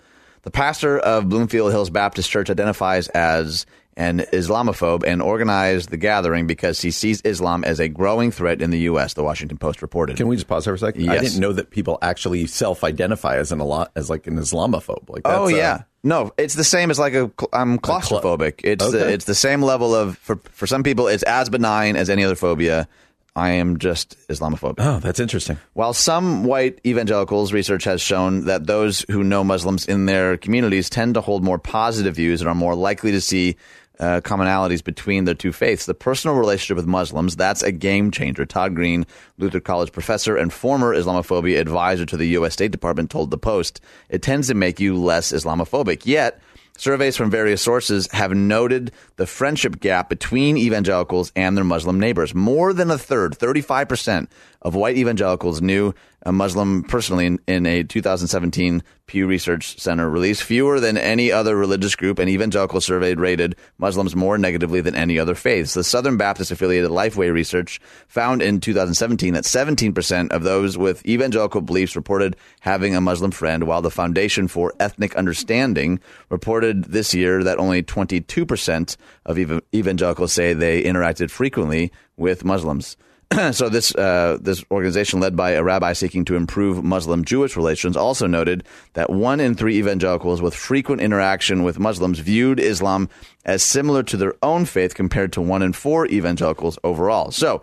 The pastor of Bloomfield Hills Baptist Church identifies as an Islamophobe and organized the gathering because he sees Islam as a growing threat in the U.S. The Washington Post reported. Can we just pause there for a second? Yes. I didn't know that people actually self-identify as an as like an Islamophobe. Like, Oh that's, uh, yeah, no, it's the same as like a. I'm claustrophobic. It's the it's the same level of for for some people it's as benign as any other phobia. I am just Islamophobic. Oh, that's interesting. While some white evangelicals research has shown that those who know Muslims in their communities tend to hold more positive views and are more likely to see uh, commonalities between the two faiths. The personal relationship with Muslims, that's a game changer. Todd Green, Luther College professor and former Islamophobia advisor to the U.S. State Department, told The Post, it tends to make you less Islamophobic. Yet, Surveys from various sources have noted the friendship gap between evangelicals and their Muslim neighbors. More than a third, 35% of white evangelicals knew a Muslim personally in, in a 2017 Pew Research Center release. Fewer than any other religious group, and evangelical surveyed rated Muslims more negatively than any other faiths. The Southern Baptist affiliated Lifeway Research found in 2017 that 17% of those with evangelical beliefs reported having a Muslim friend, while the Foundation for Ethnic Understanding reported this year that only 22% of ev- evangelicals say they interacted frequently with Muslims. so this uh, this organization, led by a rabbi seeking to improve Muslim-Jewish relations, also noted that one in three evangelicals with frequent interaction with Muslims viewed Islam as similar to their own faith, compared to one in four evangelicals overall. So.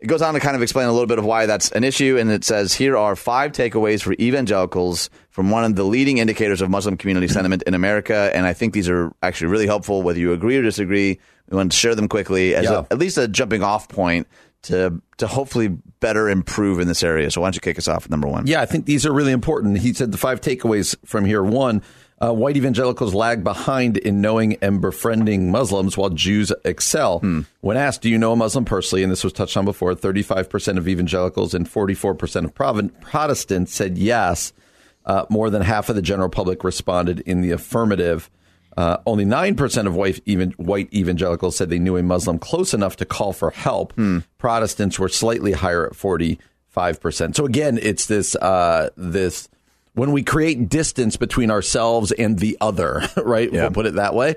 It goes on to kind of explain a little bit of why that's an issue, and it says here are five takeaways for evangelicals from one of the leading indicators of Muslim community sentiment in America. And I think these are actually really helpful, whether you agree or disagree. We want to share them quickly as Yeah. a, at least a jumping off point to to hopefully better improve in this area. So why don't you kick us off with number one? Yeah, I think these are really important. He said the five takeaways from here. One, uh, white evangelicals lag behind in knowing and befriending Muslims while Jews excel. When asked, do you know a Muslim personally? And this was touched on before, 35% of evangelicals and 44% of Protestants said yes. Uh, more than half of the general public responded in the affirmative. Uh, only 9% of white, even, white evangelicals said they knew a Muslim close enough to call for help. Protestants were slightly higher at 45%. So again, it's this, uh, this, when we create distance between ourselves and the other, right? Yeah. We'll put it that way.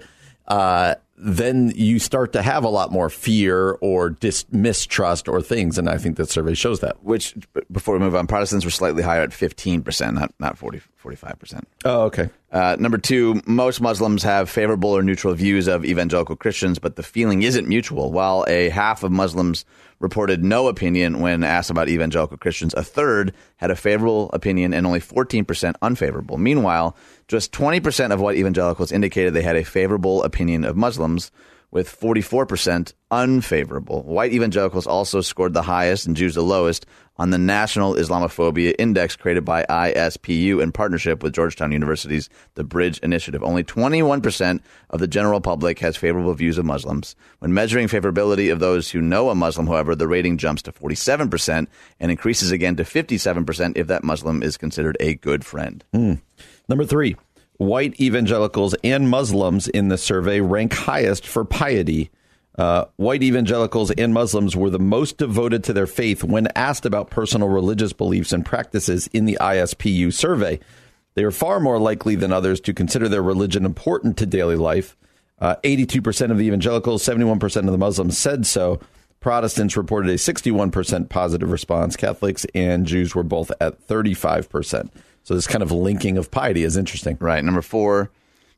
Uh, then you start to have a lot more fear or dis- mistrust or things. And I think that survey shows that. Which, before we move on, Protestants were slightly higher at 15%, not, not 40, 45%. Oh, okay. Uh, number two, most Muslims have favorable or neutral views of evangelical Christians, but the feeling isn't mutual. While a half of Muslims reported no opinion when asked about evangelical Christians, a third had a favorable opinion and only 14% unfavorable. Meanwhile, just 20% of white evangelicals indicated they had a favorable opinion of Muslims, with 44% unfavorable. White evangelicals also scored the highest and Jews the lowest on the National Islamophobia Index created by ISPU in partnership with Georgetown University's The Bridge Initiative. Only 21% of the general public has favorable views of Muslims. When measuring favorability of those who know a Muslim, however, the rating jumps to 47% and increases again to 57% if that Muslim is considered a good friend. Hmm. Number three, white evangelicals and Muslims in the survey rank highest for piety. Uh, white evangelicals and Muslims were the most devoted to their faith when asked about personal religious beliefs and practices in the ISPU survey. They are far more likely than others to consider their religion important to daily life. Uh, 82% of the evangelicals, 71% of the Muslims said so. Protestants reported a 61% positive response. Catholics and Jews were both at 35%. So this kind of linking of piety is interesting. Right. Number four,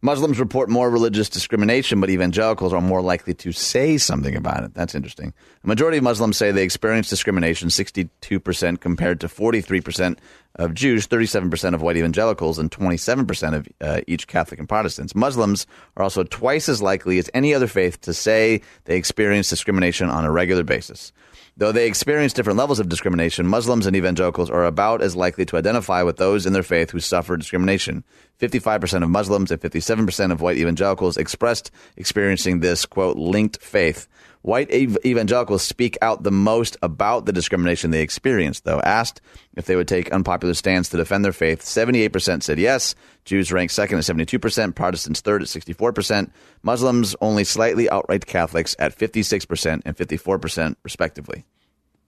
Muslims report more religious discrimination, but evangelicals are more likely to say something about it. That's interesting. A majority of Muslims say they experience discrimination, 62% compared to 43% of Jews, 37% of white evangelicals, and 27% of uh, each Catholic and Protestants. Muslims are also twice as likely as any other faith to say they experience discrimination on a regular basis. Though they experience different levels of discrimination, Muslims and evangelicals are about as likely to identify with those in their faith who suffer discrimination. 55% of Muslims and 57% of white evangelicals expressed experiencing this, quote, linked faith. White evangelicals speak out the most about the discrimination they experienced, though. Asked if they would take unpopular stands to defend their faith, 78% said yes. Jews ranked second at 72%, Protestants third at 64%, Muslims only slightly outright Catholics at 56% and 54%, respectively.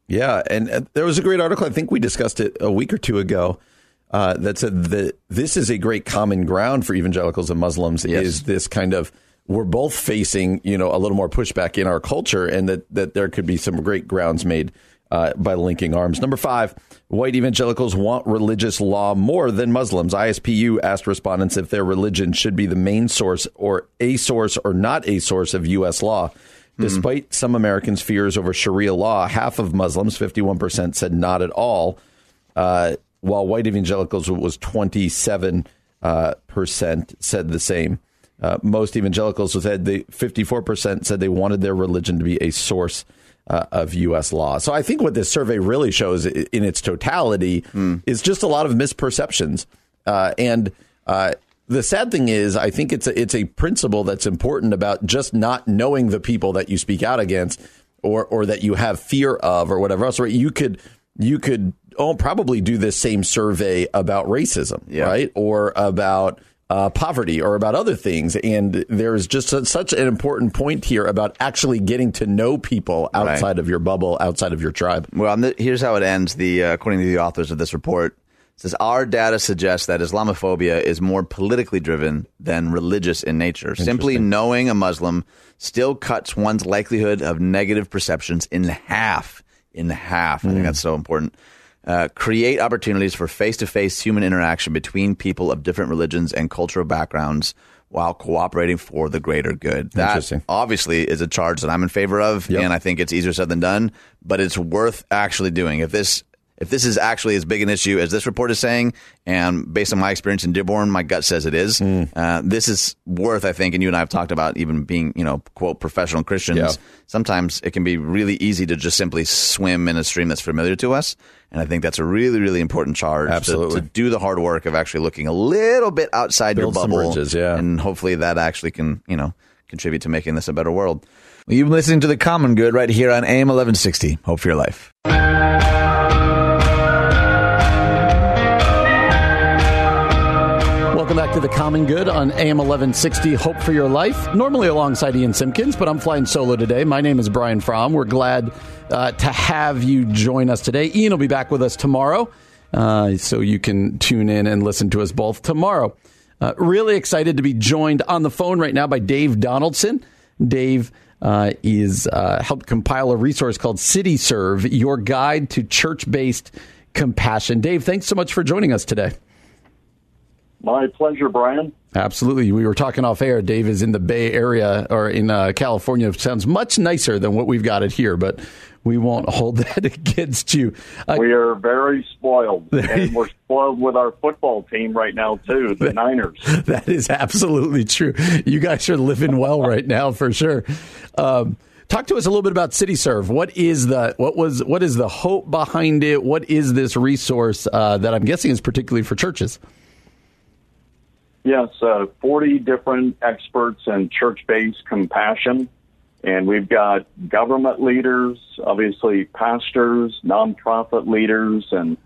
Yeah, and uh, there was a great article. I think we discussed it a week or two ago. Uh, that said that this is a great common ground for evangelicals and Muslims. Yes. Is this kind of we're both facing you know a little more pushback in our culture, and that that there could be some great grounds made uh, by linking arms. Number five, white evangelicals want religious law more than Muslims. ISPU asked respondents if their religion should be the main source or a source or not a source of U.S. law. Despite some Americans' fears over Sharia law, half of Muslims, 51%, said not at all, uh, while white evangelicals was 27 uh, percent said the same. Uh, most evangelicals said they 54% said they wanted their religion to be a source uh, of U.S. law. So I think what this survey really shows in its totality is just a lot of misperceptions. Uh, and uh, the sad thing is, I think it's a, it's a principle that's important about just not knowing the people that you speak out against or or that you have fear of or whatever else. Right? You could you could oh, probably do this same survey about racism, Yeah. right? Or about uh, poverty or about other things. And there's just su- such an important point here about actually getting to know people outside of your bubble, outside of your tribe. Well, and th- here's how it ends. The uh, according to the authors of this report, it says our data suggests that Islamophobia is more politically driven than religious in nature. Simply knowing a Muslim still cuts one's likelihood of negative perceptions in half. In half. I think that's so important. Uh, create opportunities for face-to-face human interaction between people of different religions and cultural backgrounds while cooperating for the greater good. That obviously is a charge that I'm in favor of, Yep. and I think it's easier said than done. But it's worth actually doing. If this if this is actually as big an issue as this report is saying, and based on my experience in Dearborn, my gut says it is. Hmm. Uh, this is worth, I think, and you and I have talked about even being, you know, quote professional Christians. Yeah. Sometimes it can be really easy to just simply swim in a stream that's familiar to us, and I think that's a really, really important charge. to- Absolutely. to, do the hard work of actually looking a little bit outside Build your bubble, bridges, yeah. and hopefully that actually can, you know, contribute to making this a better world. Well, you've been listening to the Common Good right here on AM 1160. Hope for your life. Welcome back to the Common Good on AM 1160 Hope for Your Life. Normally alongside Ian Simpkins, but I'm flying solo today. My name is Brian Fromm. We're glad uh, to have you join us today. Ian will be back with us tomorrow, uh, so you can tune in and listen to us both tomorrow. Uh, really excited to be joined on the phone right now by Dave Donaldson. Dave uh, is uh, helped compile a resource called CityServe, your guide to church-based compassion. Dave, thanks so much for joining us today. My pleasure, Brian. Absolutely. We were talking off air. Dave is in the Bay Area or in uh, California. It sounds much nicer than what we've got it here, but we won't hold that against you. Uh, We are very spoiled, and we're spoiled with our football team right now too, the Niners. that is absolutely true. You guys are living well right now for sure. Um, talk to us a little bit about CityServe. What is the what was what is the hope behind it? What is this resource uh, that I'm guessing is particularly for churches? Yes, uh, 40 different experts in church-based compassion, and we've got government leaders, obviously pastors, nonprofit leaders, and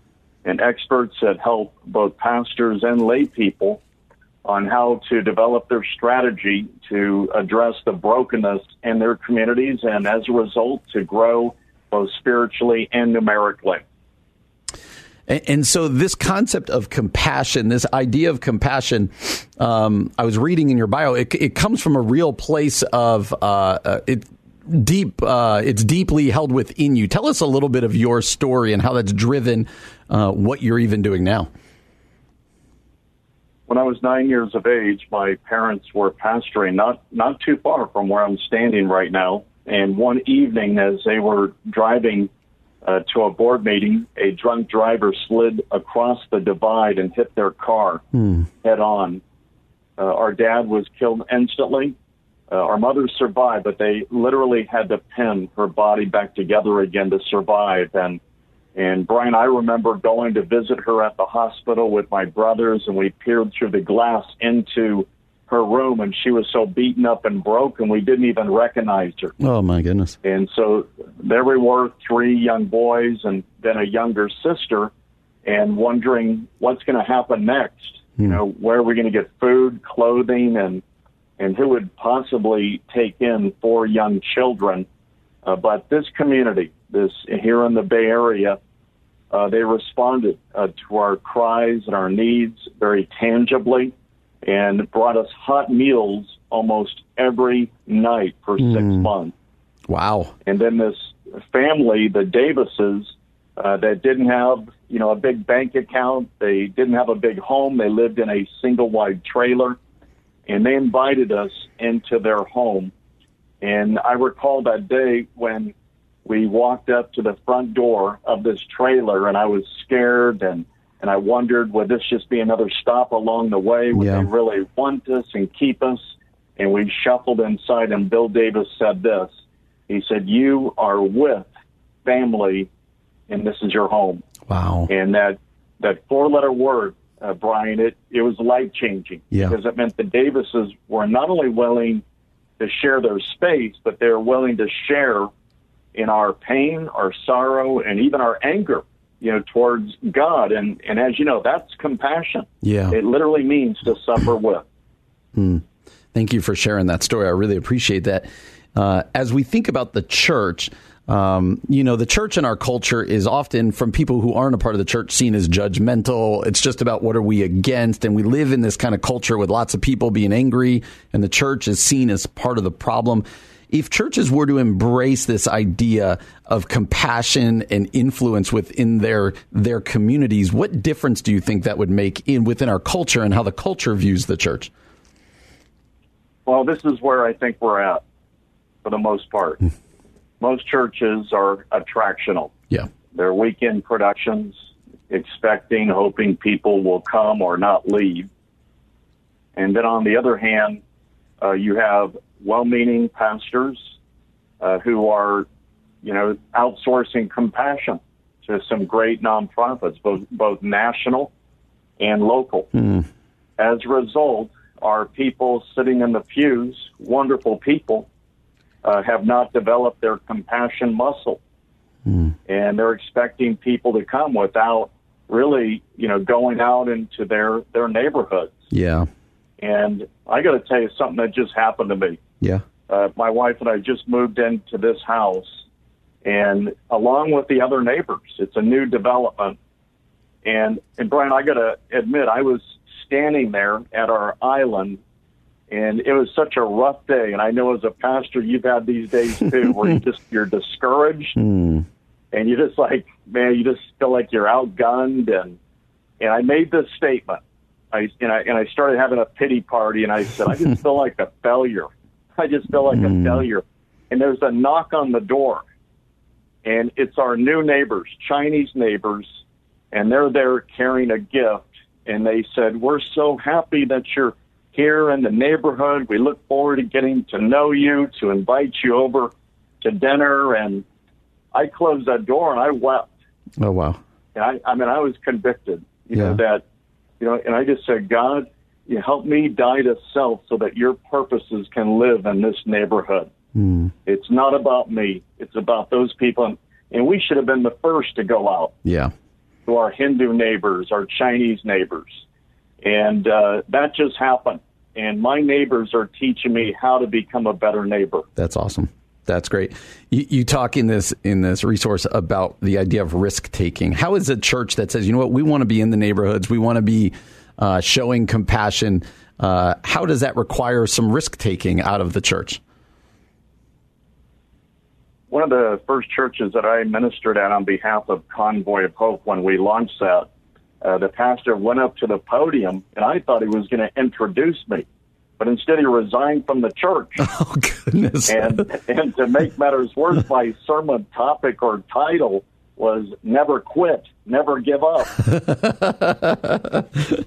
and experts that help both pastors and lay people on how to develop their strategy to address the brokenness in their communities, and as a result, to grow both spiritually and numerically. And, and so, this concept of compassion, this idea of compassion, um, I was reading in your bio, it, it comes from a real place of uh, uh, it deep. Uh, it's deeply held within you. Tell us a little bit of your story and how that's driven uh, what you're even doing now. When I was nine years of age, my parents were pastoring not not too far from where I'm standing right now. And one evening, as they were driving uh, to a board meeting, a drunk driver slid across the divide and hit their car head on. Uh, our dad was killed instantly. Uh, our mother survived, but they literally had to pin her body back together again to survive. And and Brian, I remember going to visit her at the hospital with my brothers, and we peered through the glass into her room, and she was so beaten up and broken we didn't even recognize her. Oh my goodness. And so there we were, three young boys and then a younger sister, and wondering what's going to happen next. You know, where are we going to get food, clothing, and and who would possibly take in four young children? Uh, but this community, this here in the Bay Area, uh, they responded uh, to our cries and our needs very tangibly, and brought us hot meals almost every night for six months. Wow. And then this family, the Davises, uh, that didn't have you know a big bank account, they didn't have a big home, they lived in a single wide trailer, and they invited us into their home. And I recall that day when we walked up to the front door of this trailer, and I was scared and and I wondered, would this just be another stop along the way? Would Yeah. they really want us and keep us? And we shuffled inside, and Bill Davis said this. He said, "You are with family, and this is your home." Wow. And that that four letter word, uh, Brian, it it was life changing Yeah. because it meant the Davises were not only willing to share their space, but they're willing to share in our pain, our sorrow, and even our anger, you know, towards God. And and as you know, that's compassion. Yeah. It literally means to suffer with. Thank you for sharing that story. I really appreciate that. Uh, as we think about the church, um, you know, the church in our culture is often from people who aren't a part of the church seen as judgmental. It's just about what are we against, and we live in this kind of culture with lots of people being angry, and the church is seen as part of the problem. If churches were to embrace this idea of compassion and influence within their their communities, what difference do you think that would make in within our culture and how the culture views the church? Well, this is where I think we're at for the most part. most churches are attractional. Yeah. They're weekend productions, expecting, hoping people will come or not leave. And then on the other hand, uh, you have well-meaning pastors uh, who are, you know, outsourcing compassion to some great nonprofits, both both national and local. As a result, our people sitting in the pews, wonderful people, uh, have not developed their compassion muscle and they're expecting people to come without really, you know, going out into their their neighborhoods. Yeah. And I got to tell you something that just happened to me. Yeah. Uh, my wife and I just moved into this house, and along with the other neighbors, it's a new development. And and Brian, I got to admit, I was standing there at our island, and it was such a rough day. And I know as a pastor, you've had these days too, where you just you're discouraged, and you just like, man, you just feel like you're outgunned. And and I made this statement. I and I and I started having a pity party, and I said, I just feel like a failure. I just feel like a hmm. failure. And there's a knock on the door, and it's our new neighbors, Chinese neighbors, and they're there carrying a gift. And they said, "We're so happy that you're here in the neighborhood. We look forward to getting to know you, to invite you over to dinner." And I closed that door and I wept. Oh wow. And I, I mean, I was convicted, you Yeah. know, that, you know, and I just said, God, you help me die to self so that your purposes can live in this neighborhood. It's not about me. It's about those people. And, and we should have been the first to go out Yeah. to our Hindu neighbors, our Chinese neighbors. And uh, that just happened. And my neighbors are teaching me how to become a better neighbor. That's awesome. That's great. You, you talk in this in this resource about the idea of risk taking. How is a church that says, you know what, we want to be in the neighborhoods, we want to be uh, showing compassion? Uh, how does that require some risk taking out of the church? one of the first churches that I ministered at on behalf of Convoy of Hope when we launched that, uh, the pastor went up to the podium and I thought he was going to introduce me, but instead he resigned from the church. Oh goodness. and and to make matters worse, my sermon topic or title was never quit, never give up.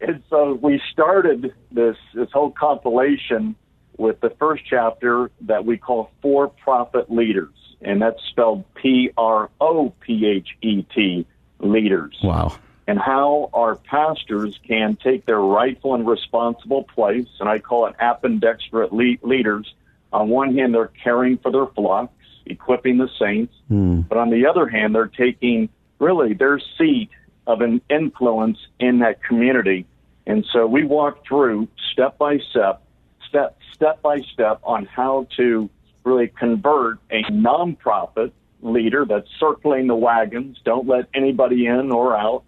and so we started this this whole compilation with the first chapter that we call For Profit Leaders, and that's spelled P R O P H E T leaders. Wow. And how our pastors can take their rightful and responsible place, and I call it appendextrate le- leaders. On one hand, they're caring for their flocks, equipping the saints, hmm. but on the other hand, they're taking really their seat of an influence in that community. And so we walk through step by step, step step by step on how to really convert a nonprofit leader that's circling the wagons, don't let anybody in or out,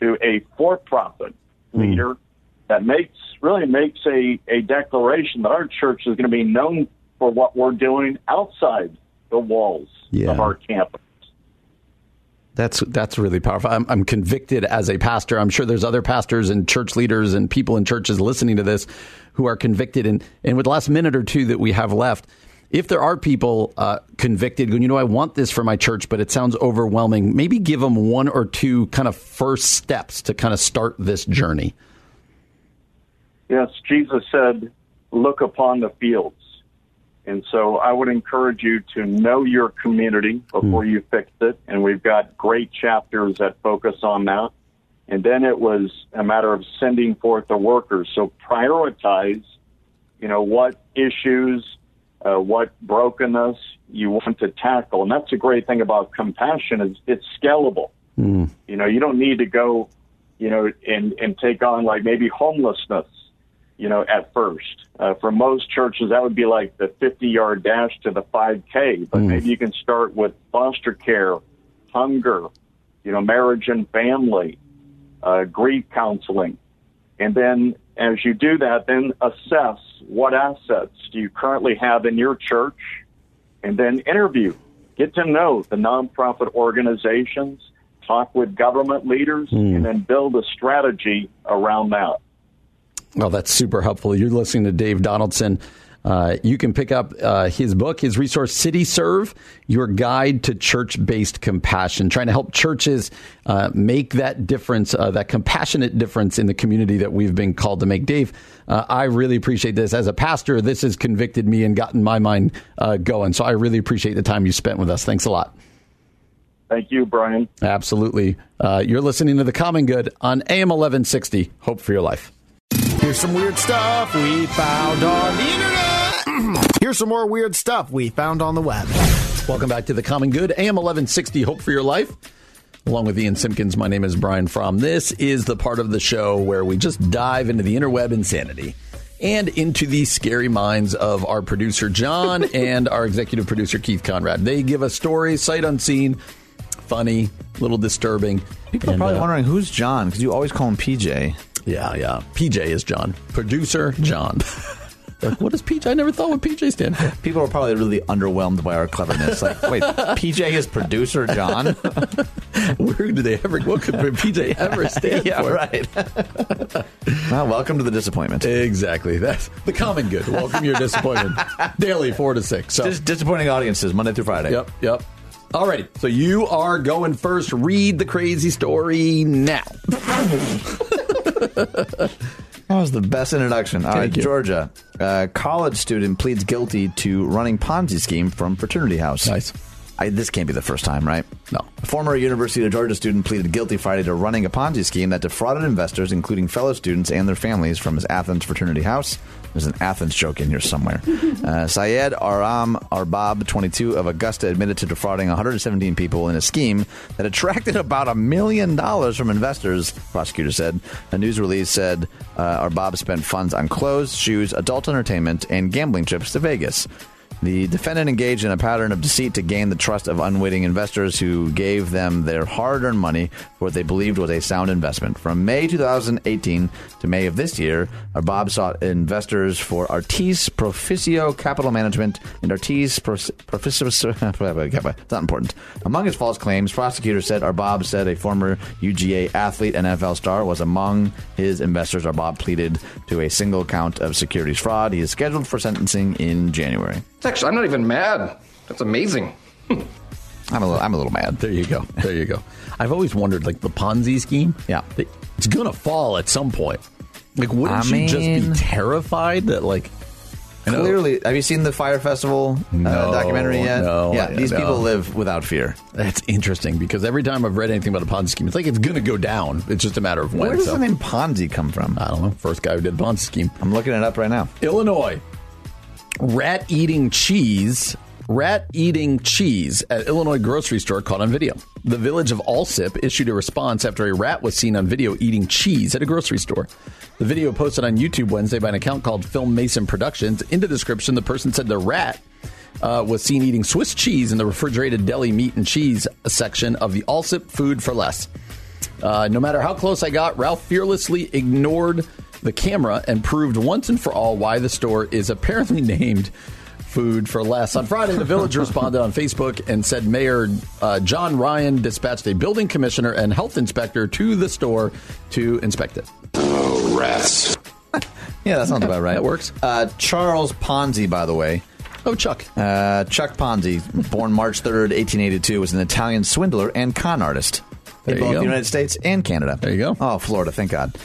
to a for-profit hmm. leader that makes really makes a, a declaration that our church is going to be known for what we're doing outside the walls Yeah. of our campus. That's that's really powerful. I'm, I'm convicted as a pastor. I'm sure there's other pastors and church leaders and people in churches listening to this who are convicted. And and with the last minute or two that we have left, if there are people uh, convicted, you know, I want this for my church, but it sounds overwhelming. Maybe give them one or two kind of first steps to kind of start this journey. Yes, Jesus said, look upon the fields. And so I would encourage you to know your community before you fix it. And we've got great chapters that focus on that. And then it was a matter of sending forth the workers. So prioritize, you know, what issues, uh, what brokenness you want to tackle. And that's a great thing about compassion is it's scalable. You know, you don't need to go, you know, and, and take on like maybe homelessness, you know, at first. Uh, for most churches, that would be like the 50 yard dash to the 5K, but maybe you can start with foster care, hunger, you know, marriage and family, uh, grief counseling. And then as you do that, then assess what assets do you currently have in your church and then interview, get to know the nonprofit organizations, talk with government leaders, and then build a strategy around that. Well, that's super helpful. You're listening to Dave Donaldson. Uh, you can pick up uh, his book, his resource, CityServe, Your Guide to Church Based Compassion, trying to help churches uh, make that difference, uh, that compassionate difference in the community that we've been called to make. Dave, uh, I really appreciate this. As a pastor, this has convicted me and gotten my mind uh, going. So I really appreciate the time you spent with us. Thanks a lot. Thank you, Brian. Absolutely. Uh, you're listening to The Common Good on AM 1160. Hope for your life. Here's some weird stuff we found on the internet. Here's some more weird stuff we found on the web. Welcome back to the Common Good, AM 1160, Hope for Your Life. Along with Ian Simpkins, my name is Brian Fromm. This is the part of the show where we just dive into the interweb insanity and into the scary minds of our producer, John, and our executive producer, Keith Conrad. They give us stories, sight unseen, funny, a little disturbing. People are probably uh, wondering who's John because you always call him PJ. Yeah, yeah. PJ is John. Producer, John. like, what is PJ? I never thought what PJ stand for. People are probably really underwhelmed by our cleverness. Like, wait, PJ is producer John? Where do they ever, what could PJ ever stand yeah, for? right. well, welcome to the disappointment. Exactly. That's the common good. Welcome your disappointment. Daily, four to six. So, Dis- disappointing audiences, Monday through Friday. yep, yep. Alrighty. So you are going first. Read the crazy story now. That was the best introduction. All right. Georgia. A college student pleads guilty to running Ponzi scheme from fraternity house. Nice. I, this can't be the first time, right? No. A former University of Georgia student pleaded guilty Friday to running a Ponzi scheme that defrauded investors, including fellow students and their families, from his Athens fraternity house. There's an Athens joke in here somewhere. uh, Syed Arham Arbab, 22, of Augusta, admitted to defrauding 117 people in a scheme that attracted about a million dollars from investors, prosecutors said. A news release said uh, Arbab spent funds on clothes, shoes, adult entertainment, and gambling trips to Vegas. The defendant engaged in a pattern of deceit to gain the trust of unwitting investors who gave them their hard earned money for what they believed was a sound investment. From May 2018 to May of this year, Bob sought investors for Artis Proficio Capital Management and Artis Proficio. It's not important. Among his false claims, prosecutors said Arbab said a former UGA athlete and NFL star was among his investors. Arbab pleaded to a single count of securities fraud. He is scheduled for sentencing in January. Actually, I'm not even mad. That's amazing. I'm a little, I'm a little mad. There you go. There you go. I've always wondered, like the Ponzi scheme. Yeah. it's gonna fall at some point. Like, wouldn't I you just be terrified that, like, I know- Clearly, have you seen the Fire Festival uh, documentary yet? no, yeah, I- these no. people live without fear. That's interesting because every time I've read anything about a Ponzi scheme, it's like it's going to go down. It's just a matter of when. Where does so- the name Ponzi come from? I don't know. First guy who did a Ponzi scheme. I'm looking it up right now. Illinois. Rat eating cheese. Rat eating cheese at Illinois grocery store caught on video. The village of Alsip issued a response after a rat was seen on video eating cheese at a grocery store. The video posted on YouTube Wednesday by an account called Film Mason Productions. In the description, the person said the rat uh, was seen eating Swiss cheese in the refrigerated deli meat and cheese section of the Alsip Food for Less. Uh, no matter how close I got, Ralph fearlessly ignored the camera and proved once and for all why the store is apparently named Food for Less. On Friday, the village responded on Facebook and said Mayor uh, John Ryan dispatched a building commissioner and health inspector to the store to inspect it. Oh, rats. yeah, that sounds about right. That works. Uh, Charles Ponzi, by the way. Oh, Chuck. Uh, Chuck Ponzi, born March 3rd, 1882, was an Italian swindler and con artist. There in both the United States and Canada. There you go. Oh, Florida, thank God.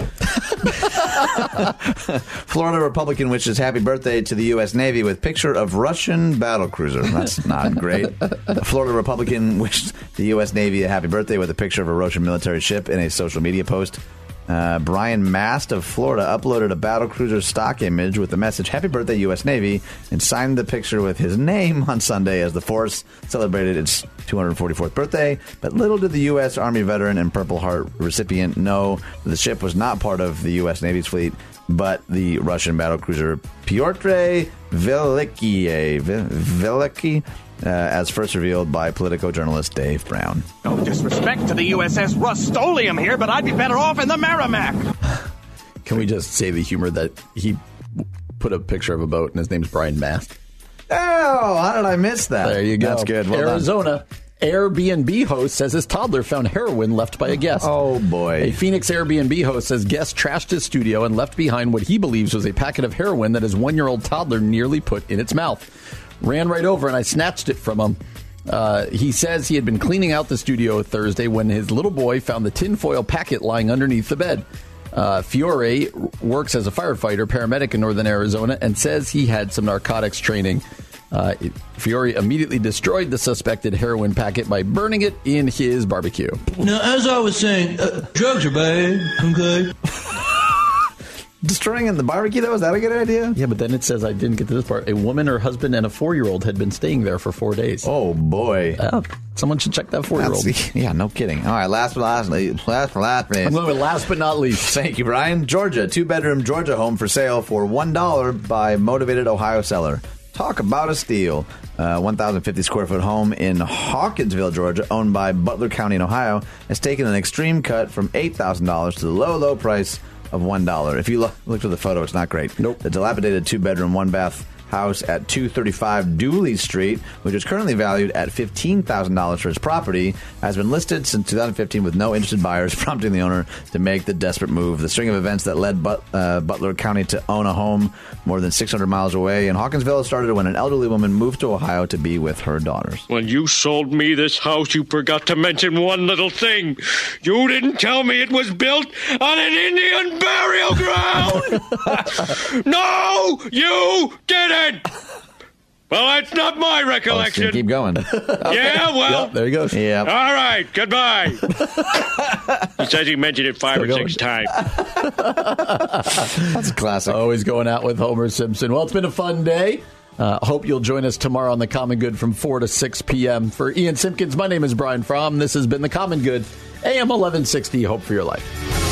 Florida Republican wishes happy birthday to the U.S. Navy with picture of Russian battle cruiser. That's not great. Florida Republican wished the U.S. Navy a happy birthday with a picture of a Russian military ship in a social media post. Uh, Brian Mast of Florida uploaded a battle cruiser stock image with the message "Happy Birthday, U.S. Navy" and signed the picture with his name on Sunday as the force celebrated its 244th birthday. But little did the U.S. Army veteran and Purple Heart recipient know that the ship was not part of the U.S. Navy's fleet, but the Russian battle cruiser Pyotr Velikiy, Veliky, uh, as first revealed by Politico journalist Dave Brown. No disrespect to the USS Rustolium here, but I'd be better off in the Merrimack. Can we just say the humor that he put a picture of a boat and his name's Brian Mast? Oh, how did I miss that? There you go. That's good. Well done. Arizona. Airbnb host says his toddler found heroin left by a guest. Oh boy. A Phoenix Airbnb host says guest trashed his studio and left behind what he believes was a packet of heroin that his one year old toddler nearly put in its mouth. Ran right over and I snatched it from him. Uh, he says he had been cleaning out the studio Thursday when his little boy found the tinfoil packet lying underneath the bed. Uh, Fiore works as a firefighter, paramedic in northern Arizona, and says he had some narcotics training. Uh, Fiore immediately destroyed the suspected heroin packet by burning it in his barbecue. Now, as I was saying, uh, drugs are bad, okay? Destroying in the barbecue, though, is that a good idea? Yeah, but then it says I didn't get to this part. A woman, her husband, and a four-year-old had been staying there for four days. Oh boy! Uh, someone should check that four-year-old. That's- yeah, no kidding. All right, last but last, last but last, please. I'm going with last but not least. Thank you, Brian. Georgia, two bedroom Georgia home for sale for one dollar by motivated Ohio seller. Talk about a steal. Uh, 1,050 square foot home in Hawkinsville, Georgia, owned by Butler County in Ohio, has taken an extreme cut from $8,000 to the low, low price of $1. If you look, look at the photo, it's not great. Nope. The dilapidated two bedroom, one bath house at 235 Dooley Street, which is currently valued at $15,000 for its property, has been listed since 2015 with no interested buyers, prompting the owner to make the desperate move. The string of events that led but, uh, Butler County to own a home more than 600 miles away in Hawkinsville started when an elderly woman moved to Ohio to be with her daughters. When you sold me this house, you forgot to mention one little thing. You didn't tell me it was built on an Indian burial ground. no, you didn't. Well, that's not my recollection. Keep going. Yeah, well. Yep, there he goes. Yeah. All right, goodbye. he says he mentioned it five or Still six times. That's a classic. Always going out with Homer Simpson. Well, it's been a fun day. Uh, hope you'll join us tomorrow on The Common Good from 4 to 6 p.m. For Ian Simpkins, my name is Brian Fromm. This has been The Common Good, AM 1160. Hope for your life.